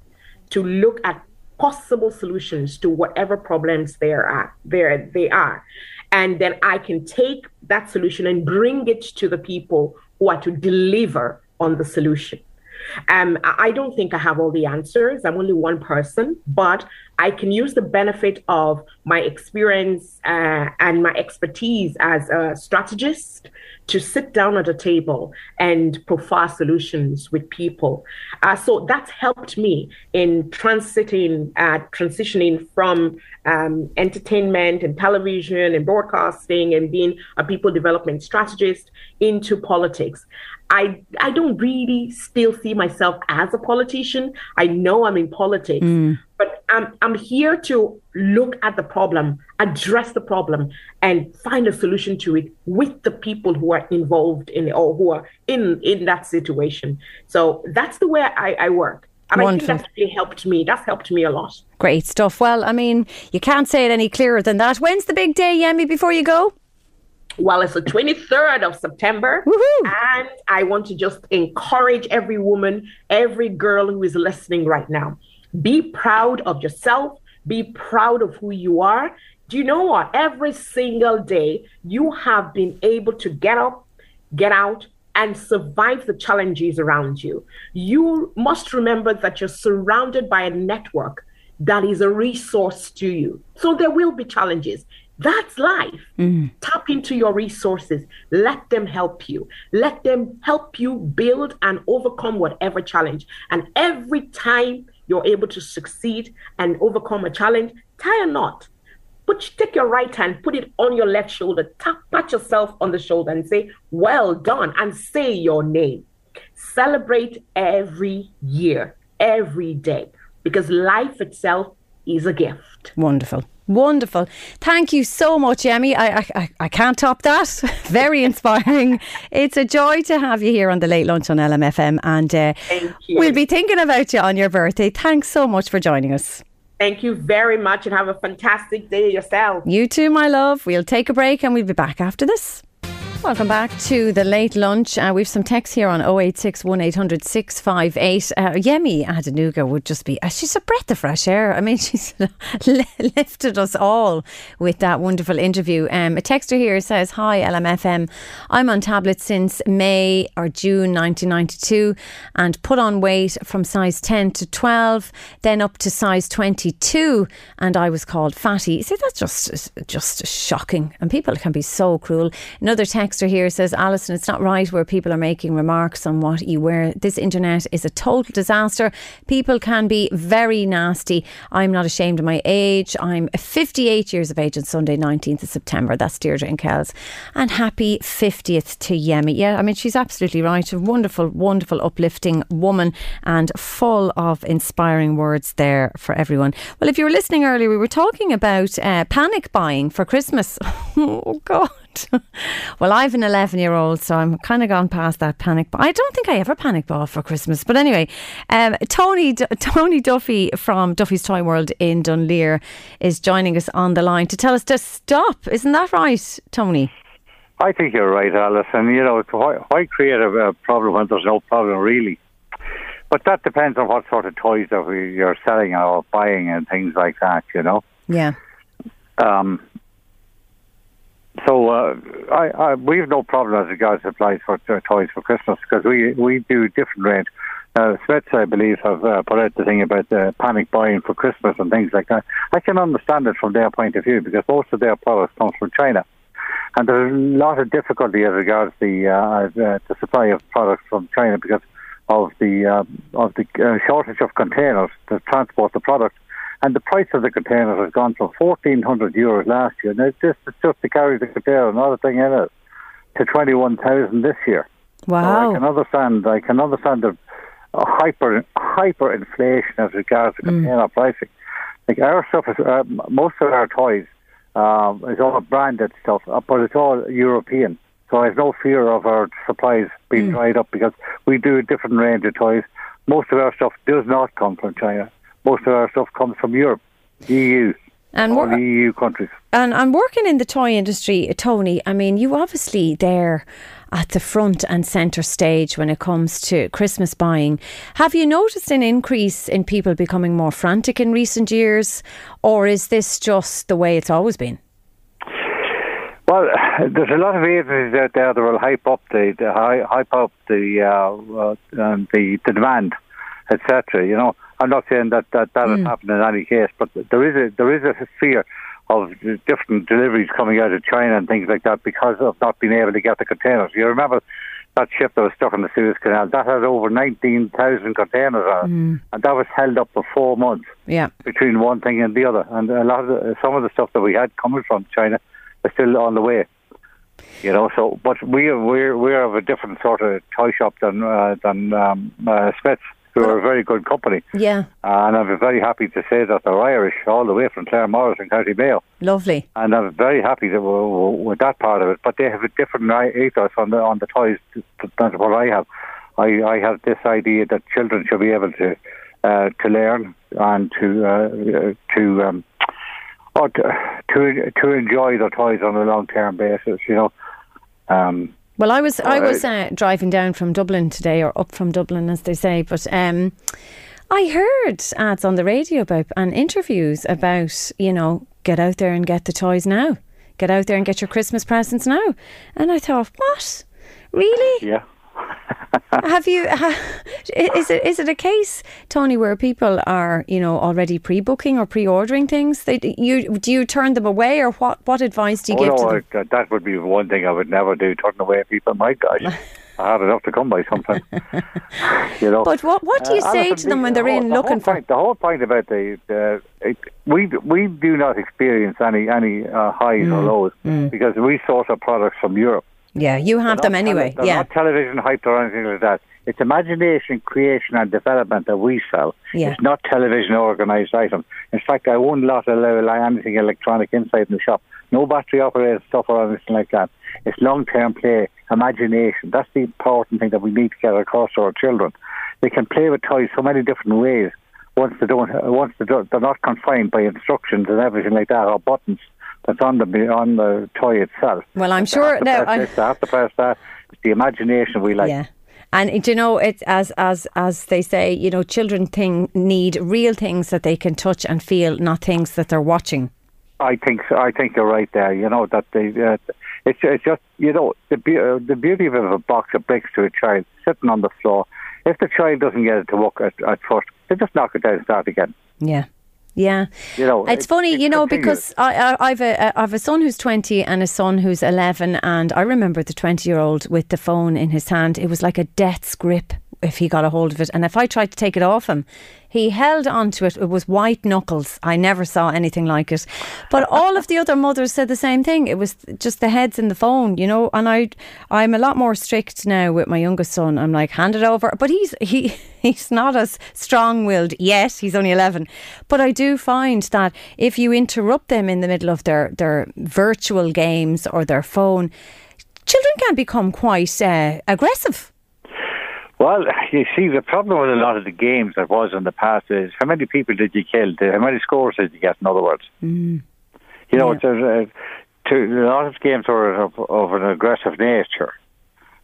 to look at possible solutions to whatever problems there are there they are and then I can take that solution and bring it to the people who are to deliver on the solution. Um, I don't think I have all the answers. I'm only one person, but I can use the benefit of my experience uh, and my expertise as a strategist to sit down at a table and provide solutions with people. Uh, so that's helped me in transiting, uh, transitioning from um, entertainment and television and broadcasting and being a people development strategist into politics. I I don't really still see myself as a politician. I know I'm in politics, mm. but I'm I'm here to look at the problem, address the problem, and find a solution to it with the people who are involved in it or who are in in that situation. So that's the way I, I work. And Wonderful. I think that's really helped me. That's helped me a lot. Great stuff. Well, I mean, you can't say it any clearer than that. When's the big day, Yemi, before you go? Well, it's the 23rd of September. Woo-hoo. And I want to just encourage every woman, every girl who is listening right now. Be proud of yourself. Be proud of who you are. Do you know what? Every single day, you have been able to get up, get out, and survive the challenges around you. You must remember that you're surrounded by a network that is a resource to you. So there will be challenges. That's life. Mm. Tap into your resources. Let them help you. Let them help you build and overcome whatever challenge. And every time you're able to succeed and overcome a challenge, tie a knot. Put take your right hand, put it on your left shoulder, tap, pat yourself on the shoulder, and say, "Well done," and say your name. Celebrate every year, every day, because life itself is a gift. Wonderful. Wonderful. Thank you so much, Emmy. I, I, I can't top that. Very inspiring. it's a joy to have you here on the Late Lunch on LMFM. And uh, we'll be thinking about you on your birthday. Thanks so much for joining us. Thank you very much and have a fantastic day yourself. You too, my love. We'll take a break and we'll be back after this. Welcome back to the late lunch. Uh, we've some text here on 086 1800 658. Uh, Yemi Adenuga would just be, uh, she's a breath of fresh air. I mean, she's lifted us all with that wonderful interview. Um, a texter here says, Hi, LMFM. I'm on tablets since May or June 1992 and put on weight from size 10 to 12, then up to size 22, and I was called fatty. See, that's just, just shocking. And people can be so cruel. Another text texter here says, Alison, it's not right where people are making remarks on what you wear. This internet is a total disaster. People can be very nasty. I'm not ashamed of my age. I'm 58 years of age on Sunday, 19th of September. That's Deirdre and Kells. And happy 50th to Yemi. Yeah, I mean, she's absolutely right. A wonderful, wonderful, uplifting woman and full of inspiring words there for everyone. Well, if you were listening earlier, we were talking about uh, panic buying for Christmas. oh, God. well, I have an 11 year old, so I'm kind of gone past that panic. But I don't think I ever panic bought for Christmas. But anyway, um, Tony D- Tony Duffy from Duffy's Toy World in Dunleer is joining us on the line to tell us to stop. Isn't that right, Tony? I think you're right, Alison. You know, why, why create a, a problem when there's no problem really? But that depends on what sort of toys that we, you're selling or buying and things like that. You know. Yeah. Um, so uh, I, I, we have no problem as regards supplies for uh, toys for Christmas because we we do different range. Uh, Smyths, I believe, have uh, put out the thing about uh, panic buying for Christmas and things like that. I can understand it from their point of view because most of their products come from China, and there's a lot of difficulty as regards the uh, uh, the supply of products from China because of the uh, of the uh, shortage of containers to transport the product and the price of the container has gone from 1,400 euros last year, and it's just, it's just to carry the container, another thing in it, to 21,000 this year. Wow. So I can understand, I can understand the hyper hyper inflation as regards to mm. container mm. pricing. Like our stuff is, uh, most of our toys um, is all branded stuff, uh, but it's all European. So I have no fear of our supplies being mm. dried up because we do a different range of toys. Most of our stuff does not come from China most of our stuff comes from Europe, EU. And all the EU countries. And I'm working in the toy industry, Tony. I mean, you obviously there at the front and centre stage when it comes to Christmas buying. Have you noticed an increase in people becoming more frantic in recent years, or is this just the way it's always been? Well, there's a lot of agencies out there that will hype up the, the hype up the uh, uh, the, the demand, etc. You know, I'm not saying that that, that mm. has happened in any case, but there is a there is a fear of different deliveries coming out of China and things like that because of not being able to get the containers. You remember that ship that was stuck in the Suez Canal that had over 19,000 containers on it, mm. and that was held up for four months. Yeah. between one thing and the other, and a lot of the, some of the stuff that we had coming from China is still on the way. You know, so but we we're we're of a different sort of toy shop than uh, than um, uh, Smyths who are a very good company. Yeah. And I'm very happy to say that they're Irish, all the way from Claremorris and County Mayo. Lovely. And I'm very happy that with that part of it. But they have a different ethos on the on the toys than what I have. I, I have this idea that children should be able to uh, to learn and to uh, to um, or to, to to enjoy their toys on a long term basis. You know. Um, well, I was I was uh, driving down from Dublin today, or up from Dublin, as they say. But um, I heard ads on the radio about and interviews about you know get out there and get the toys now, get out there and get your Christmas presents now. And I thought, what? Really? Yeah. Have you? is it is it a case, Tony, where people are you know already pre-booking or pre-ordering things? They you do you turn them away, or what? What advice do you oh, give no, to them? that would be one thing I would never do. Turn away people. My gosh. I hard enough to come by sometimes. you know. But what what do you Uh, say to them when they're whole- in the looking for? point, the whole point about the, the it, we we do not experience any any uh, highs Mm. or lows because we source our products from Europe. Yeah, you have them They're anyway. tele- Yeah, not television hyped or anything like that. It's imagination, creation, and development that we sell. Yeah. It's not television organised items. In fact, I won't allow anything electronic inside the shop. No battery operated stuff or anything like that. It's long term play, imagination. That's the important thing that we need to get across to our children. They can play with toys so many different ways. Once they don't, once they don't, they're not confined by instructions and everything like that or buttons that's on the on the toy itself. Well, I'm sure- have to no, press I- this, they have to press that. It's the imagination we like. yeah. And do you know it as as as they say, you know, children thing need real things that they can touch and feel, not things that they're watching. I think so. I think you're right there. You know that they, uh, it's it's just you know the be- uh, the beauty of a box of bricks to a child sitting on the floor. If the child doesn't get it to work at, at first, they just knock it down and start again. Yeah. Yeah, You know, it's it- funny, it you know, continues. because I, I, I've a I've a son who's twenty and a son who's eleven, and I remember the twenty year old with the phone in his hand. It was like a death's grip if he got a hold of it, and if I tried to take it off him, he held onto it. It was white knuckles. I never saw anything like it. But all of the other mothers said the same thing. It was just the heads in the phone, you know. And I, I'm a lot more strict now with my youngest son. I'm like, hand it over. But he's he he's not as strong willed yet. He's only eleven. But I do find that if you interrupt them in the middle of their their virtual games or their phone, children can become quite uh, aggressive. Well, you see, the problem with a lot of the games that was in the past is how many people did you kill? How many scores did you get? In other words, Mm. you know, Yeah. a, to, a lot of games are of, of an aggressive nature,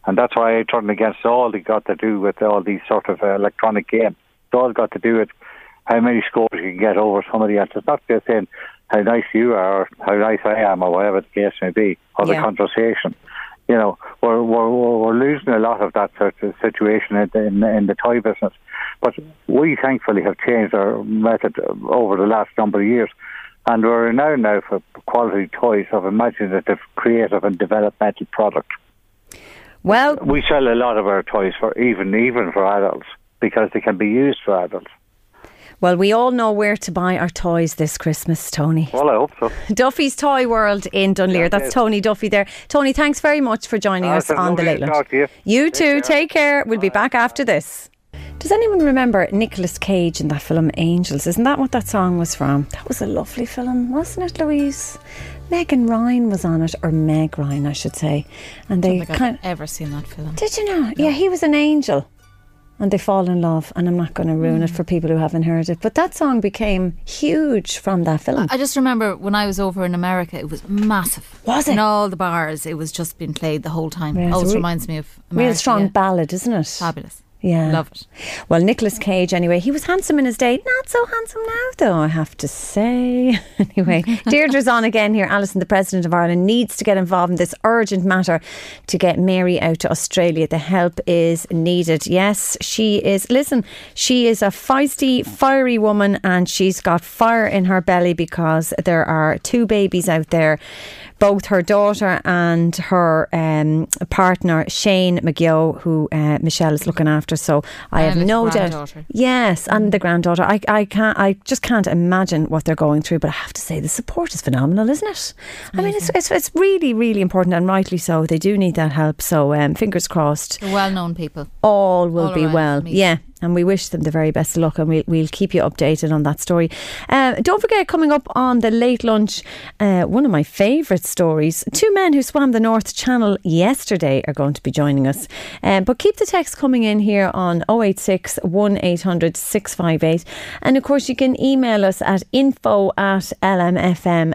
and that's why I turn against all they got to do with all these sort of uh, electronic games. It's all got to do with how many scores you can get over somebody else. It's not just saying how nice you are, or how nice I am, or whatever the case may be, or Yeah. the conversation. You know, we're, we're we're losing a lot of that sort of situation in, in, in the toy business. But we thankfully have changed our method over the last number of years. And we're now now for quality toys of imaginative, creative, and developmental product. Well, We sell a lot of our toys for even even for adults because they can be used for adults. Well, we all know where to buy our toys this Christmas, Tony. Well, I hope so. Duffy's Toy World in Dunleer. Yeah, That's yes. Tony Duffy there. Tony, thanks very much for joining Ah, us it's on the lovely Late Lunch. talk to you. You too. Take care. We'll be back after this. Does anyone remember Nicolas Cage in that film Angels? Isn't that what that song was from? That was a lovely film, wasn't it, Louise? Megan Ryan was on it, or Meg Ryan, I should say. And I they don't think kind I've ever seen that film. did you know? Yeah, he was an angel. And they fall in love, and I'm not going to ruin it Hmm. for people who haven't heard it. But that song became huge from that film. I just remember when I was over in America, it was massive. Was it? In all the bars, it was just being played the whole time. Yeah, Always reminds me of America. Real strong yeah. ballad, isn't it? Fabulous. Yeah. Love it. Well, Nicolas Cage, anyway, he was handsome in his day. Not so handsome now, though, I have to say. anyway, Deirdre's on again here. Alison, the President of Ireland, needs to get involved in this urgent matter to get Mary out to Australia. The help is needed. Yes, she is. Listen, she is a feisty, fiery woman and she's got fire in her belly because there are two babies out there. Both her daughter and her um, partner, Shane McGill, who uh, Michelle is looking after. So I And have no doubt. Yes, and the granddaughter. I, I can't. I just can't imagine what they're going through. But I have to say, the support is phenomenal, isn't it? I mean, it's, it's it's really really important, and rightly so. They do need that help. So um, fingers crossed, well-known people. all will All be well. me. Yeah. And we wish them the very best of luck, and we'll, we'll keep you updated on that story. Uh, don't forget, coming up on the late lunch, uh, one of my favourite stories two men who swam the North Channel yesterday are going to be joining us. Um, but keep the text coming in here on 086 1800 658. And of course, you can email us at info at lmfm.ie.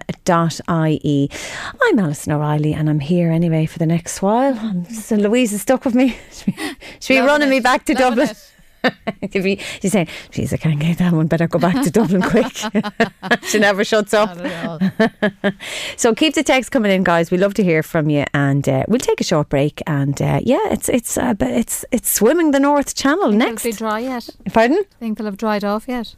I'm Alison O'Reilly, and I'm here anyway for the next while. So Louise is stuck with me. Should be, should be Loving running me back to Loving Dublin. it. If you- She's saying, "Jeez, I can't get that one. Better go back to Dublin quick." she never shuts up. Not at all. So keep the text coming in, guys. We love to hear from you, and uh, we'll take a short break. And uh, yeah, it's it's uh, but it's it's swimming the North Channel Think next. They'll be dry yet. Pardon? Think they'll have dried off yet.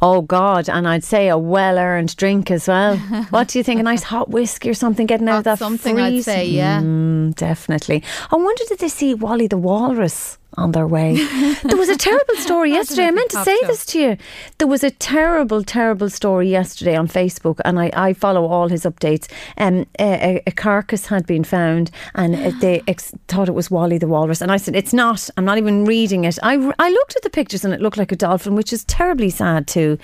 Oh God, and I'd say a well-earned drink as well. what do you think? A nice hot whiskey or something getting out of that something, I'd say, yeah. Mm, definitely. I wonder did they see Wally the Walrus on their way? there was a terrible story yesterday. I meant to say this to you. There was a terrible, terrible story yesterday on Facebook, and I, I follow all his updates. Um, a, a- carcass had been found, and they ex- thought it was Wally the Walrus. And I said, "It's not. I'm not even reading it." I, I looked at the pictures, and it looked like a dolphin, which is terribly sad too.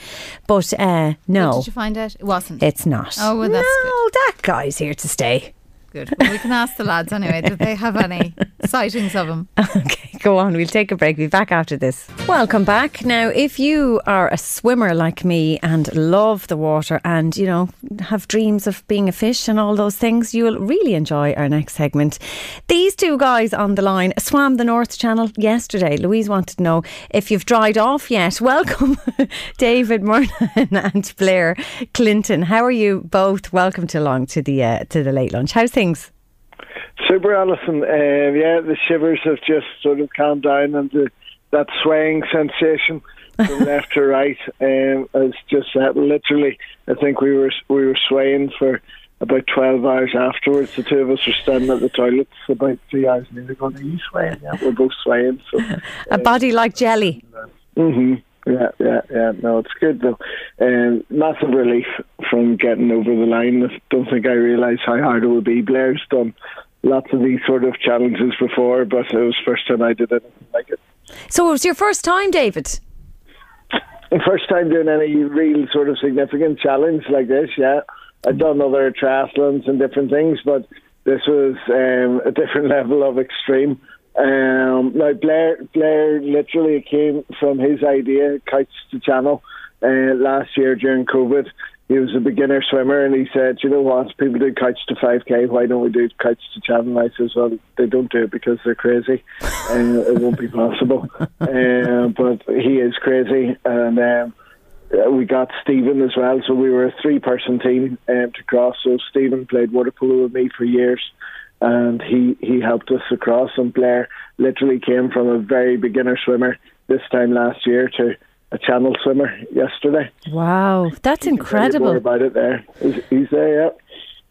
But uh, no, Did you find out? It wasn't. it's not. Oh, well, that's no, that guy's here to stay. Good. Well, we can ask the lads anyway. Did they have any sightings of him? Okay, go on. We'll take a break. We'll be back after this. Welcome back. Now, if you are a swimmer like me and love the water and, you know, have dreams of being a fish and all those things, you'll really enjoy our next segment. These two guys on the line swam the North Channel yesterday. Louise wanted to know if you've dried off yet. Welcome, David Murnan and Blair Clinton. How are you both? Welcome to along to the uh, to the late lunch. How's things? Super, Alison. Um, yeah, the shivers have just sort of calmed down, and the, that swaying sensation from left to right um, is just uh, literally. I think we were we were swaying for about twelve hours afterwards. The two of us were standing at the toilets about three hours later, going, "Are you swaying?" Yeah, we're both swaying. So. A body like jelly. hmm Yeah, yeah, yeah. No, it's good though. Um, massive relief from getting over the line. I don't think I realised how hard it would be. Blair's done lots of these sort of challenges before, but it was first time I did anything like it. So it was your first time, David? The first time doing any real sort of significant challenge like this, yeah. I'd done other triathlons and different things, but this was um, a different level of extreme. Um, now Blair, Blair literally came from his idea, couch to Channel, uh, last year during COVID. He was a beginner swimmer, and he said, "You know what? People do couch to 5k. Why don't we do couch to channel?" I says, "Well, they don't do it because they're crazy, and it won't be possible." uh, but he is crazy, and um, uh, we got Stephen as well. So we were a three-person team um, to cross. So Stephen played water polo with me for years, and he he helped us across. And Blair literally came from a very beginner swimmer this time last year to a channel swimmer yesterday. Wow, that's Tell you more incredible. about it there. He's, he's there, yeah.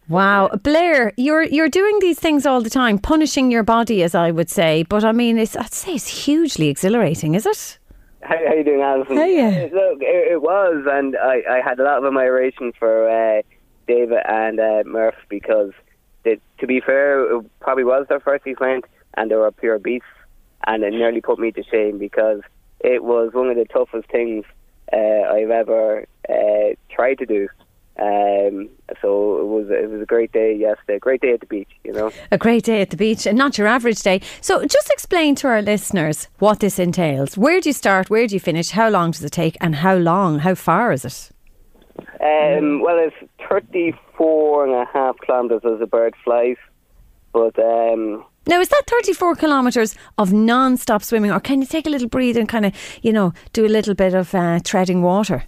Wow, Blair, you're you're doing these things all the time, punishing your body, as I would say. But I mean, it's I'd say it's hugely exhilarating, is it? How, how you doing, Alison? Hiya. Look, it, it was, and I, I had a lot of admiration for uh, David and uh, Murph because, they, to be fair, it probably was their first event, and they were pure beasts, and it nearly put me to shame because it was one of the toughest things uh, I've ever uh, tried to do. Um, so it was it was a great day yesterday, a great day at the beach, you know. A great day at the beach, and not your average day. So, just explain to our listeners what this entails. Where do you start? Where do you finish? How long does it take? And how long? How far is it? Um, well, it's 34 and a half kilometres as a bird flies, but um, Now, is that 34 kilometres of non stop swimming, or can you take a little breathe and kind of, you know, do a little bit of uh, treading water?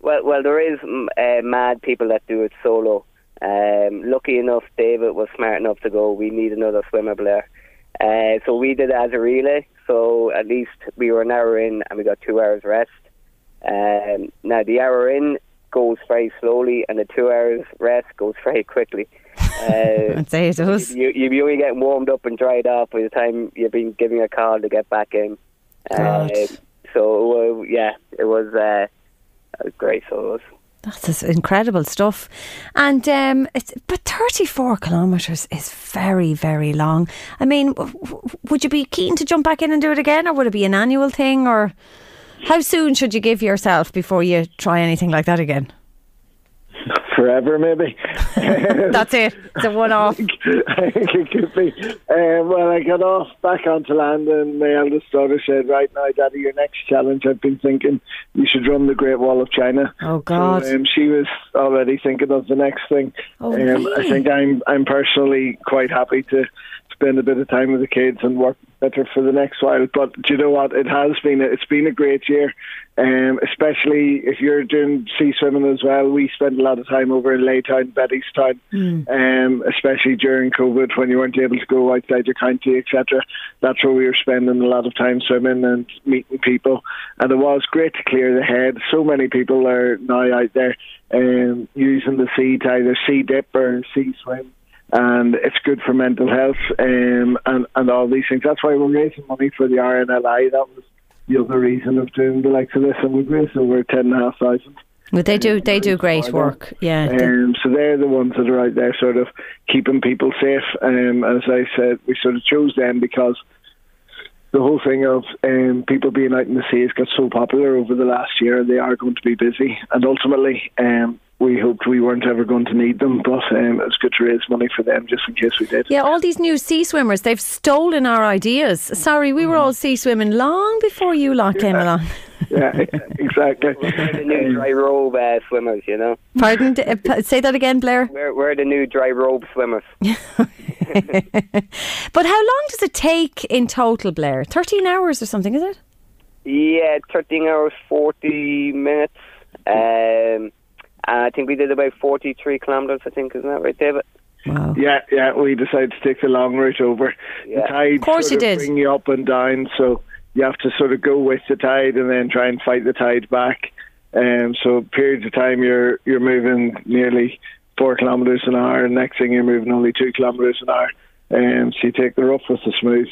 well, well, there is mm, uh, mad people that do it solo. Um, lucky enough, David was smart enough to go. We need another swimmer, Blair. Uh, so we did it as a relay. So at least we were an hour in, and we got two hours rest. Um, now the hour in goes very slowly, and the two hours rest goes very quickly. Uh, I'd say it does. you you be only getting warmed up and dried off by the time you've been giving a call to get back in. Uh, so uh, yeah, it was, uh, it was great. So it was. That's incredible stuff. And um, it's, but 34 kilometres is very, very long. I mean, w- w- would you be keen to jump back in and do it again, or would it be an annual thing, or how soon should you give yourself before you try anything like that again? Forever, maybe. That's it. It's a one-off. I think it could be. Um, well, I got off back onto land, and my eldest daughter said, "Right now, Daddy, your next challenge. I've been thinking you should run the Great Wall of China." Oh God. So, um, she was already thinking of the next thing. Oh, um, really? I think I'm I'm personally quite happy to spend a bit of time with the kids and work better for the next while. But do you know what? It has been a, it's been a great year. Um, especially if you're doing sea swimming as well. We spent a lot of time over in Laytown, Bettystown, Mm. um, especially during COVID when you weren't able to go outside your county, etc. That's where we were spending a lot of time swimming and meeting people. And it was great to clear the head. So many people are now out there um, using the sea to either sea dip or sea swim. And it's good for mental health um, and, and all these things. That's why we're raising money for the RNLI. That was the other reason of doing the likes of this. And we've raised over 10,500. Well, they do they do great work. Yeah. Um, so they're the ones that are out there sort of keeping people safe. Um, as I said, we sort of chose them because the whole thing of um, people being out in the sea has got so popular over the last year. They are going to be busy. And ultimately, um, we hoped we weren't ever going to need them, but um, it was good to raise money for them just in case we did. Yeah, all these new sea swimmers, they've stolen our ideas. Sorry, we were all sea swimming long before you lot came along. yeah, exactly. We're the new dry robe uh, swimmers, you know. Pardon? Uh, p- Say that again, Blair. We're, we're the new dry robe swimmers. But how long does it take in total, Blair? 13 hours or something, is it? Yeah, 13 hours, 40 minutes. Um, and I think we did about 43 kilometres, I think, isn't that right, David? Wow. Yeah, yeah, we decided to take the long route over. Yeah. The tide Of course sort you of did. bring you up and down, so you have to sort of go with the tide and then try and fight the tide back. Um, so periods of time you're you're moving nearly four kilometres an hour, and next thing you're moving only two kilometres an hour. Um, so you take the rough with the smooth.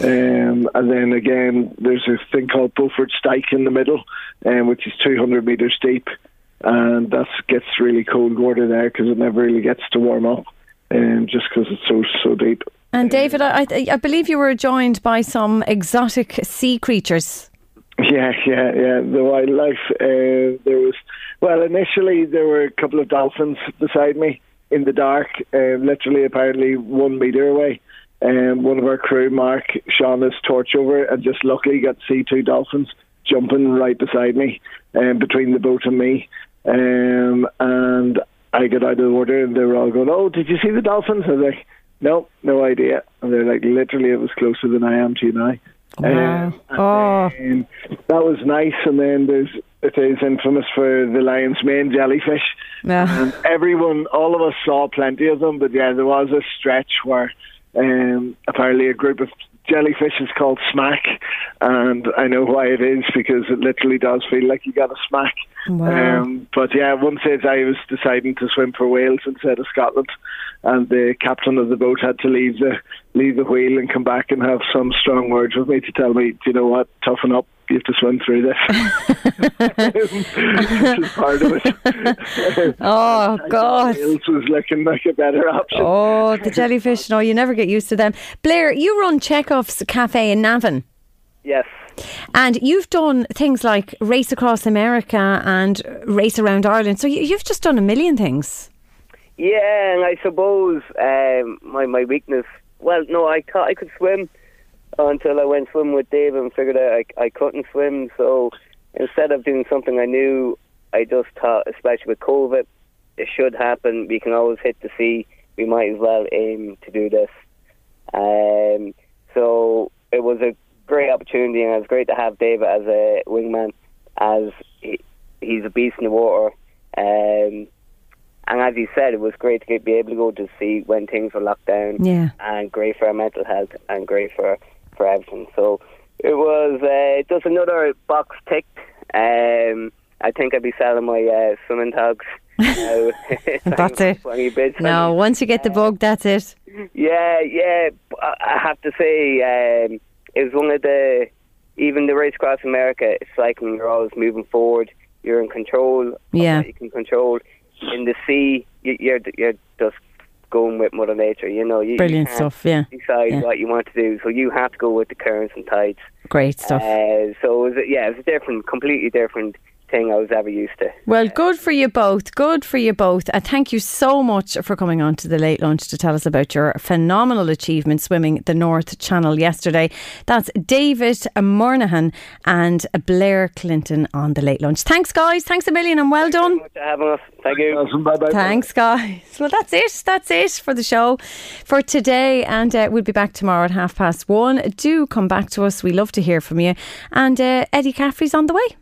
Um, and then again, there's a thing called Beaufort Dyke in the middle, um, which is 200 metres deep, and that gets really cold water there because it never really gets to warm up, um, just because it's so so deep. And David, I, I, I believe you were joined by some exotic sea creatures. Yeah, yeah, yeah. The wildlife. Uh, there was, well, initially there were a couple of dolphins beside me in the dark, uh, literally apparently one meter away. Um, one of our crew, Mark, shone his torch over and just luckily got to see two dolphins jumping right beside me, um, between the boat and me. Um, and I got out of the water and they were all going, "Oh, did you see the dolphins?" I was like, "No, no idea." And they're like, "Literally, it was closer than I am to you now." Wow. Oh. And that was nice. And then there's it is infamous for the lion's mane jellyfish. Yeah. And everyone, all of us saw plenty of them, but yeah, there was a stretch where um, apparently a group of jellyfish is called smack, and I know why it is because it literally does feel like you got a smack. Wow. Um, but yeah, one stage I was deciding to swim for Wales instead of Scotland, and the captain of the boat had to leave the leave the wheel and come back and have some strong words with me to tell me, "Do you know what, toughen up. You have to swim through this. this is part of it. Oh, God. Wales was looking like a better option. Oh, the jellyfish. No, you never get used to them. Blair, you run Chekhov's Cafe in Navan. Yes. And you've done things like race across America and race around Ireland. So you, you've just done a million things. Yeah, and I suppose um, my my weakness. Well, no, I ca- I could swim until I went swimming with Dave and figured out I I couldn't swim. So instead of doing something I knew, I just thought, especially with COVID, it should happen. We can always hit the sea. We might as well aim to do this. Um, so it was a great opportunity, and it was great to have Dave as a wingman, as he, he's a beast in the water. Um, and as he said, it was great to get, be able to go to sea when things were locked down. Yeah. And great for our mental health and great for, for everything. So it was uh, just another box ticked. Um, I think I'd be selling my uh, swimming togs. now. That's it. Bits. No, once you get the bug, that's it. Yeah, yeah. I have to say, um, it was one of the even the race across America. It's like when you're always moving forward. You're in control. Yeah. you can control. In the sea, you, you're you're just going with Mother Nature. You know, you, Brilliant you stuff, yeah. Decide Yeah. what you want to do, so you have to go with the currents and tides. Great stuff. Uh, so it was, yeah, it was a different, completely different thing I was ever used to. Well, good for you both. Good for you both. And thank you so much for coming on to the late lunch to tell us about your phenomenal achievement swimming the North Channel yesterday. That's David Murnahan and Blair Clinton on the late lunch. Thanks, guys. Thanks a million and well done. Thanks for having us. Thank you. Bye bye. Thanks, guys. Well, that's it. That's it for the show for today. And uh, we'll be back tomorrow at half past one. Do come back to us. We love to hear from you. And uh, Eddie Caffrey's on the way.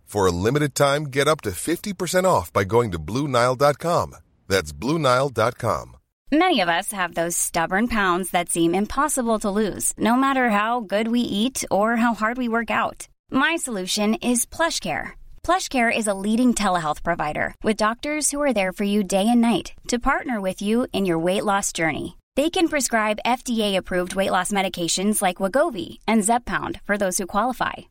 For a limited time, get up to 50% off by going to BlueNile.com. That's BlueNile.com. Many of us have those stubborn pounds that seem impossible to lose, no matter how good we eat or how hard we work out. My solution is PlushCare. PlushCare is a leading telehealth provider with doctors who are there for you day and night to partner with you in your weight loss journey. They can prescribe FDA-approved weight loss medications like Wegovy and Zepbound for those who qualify.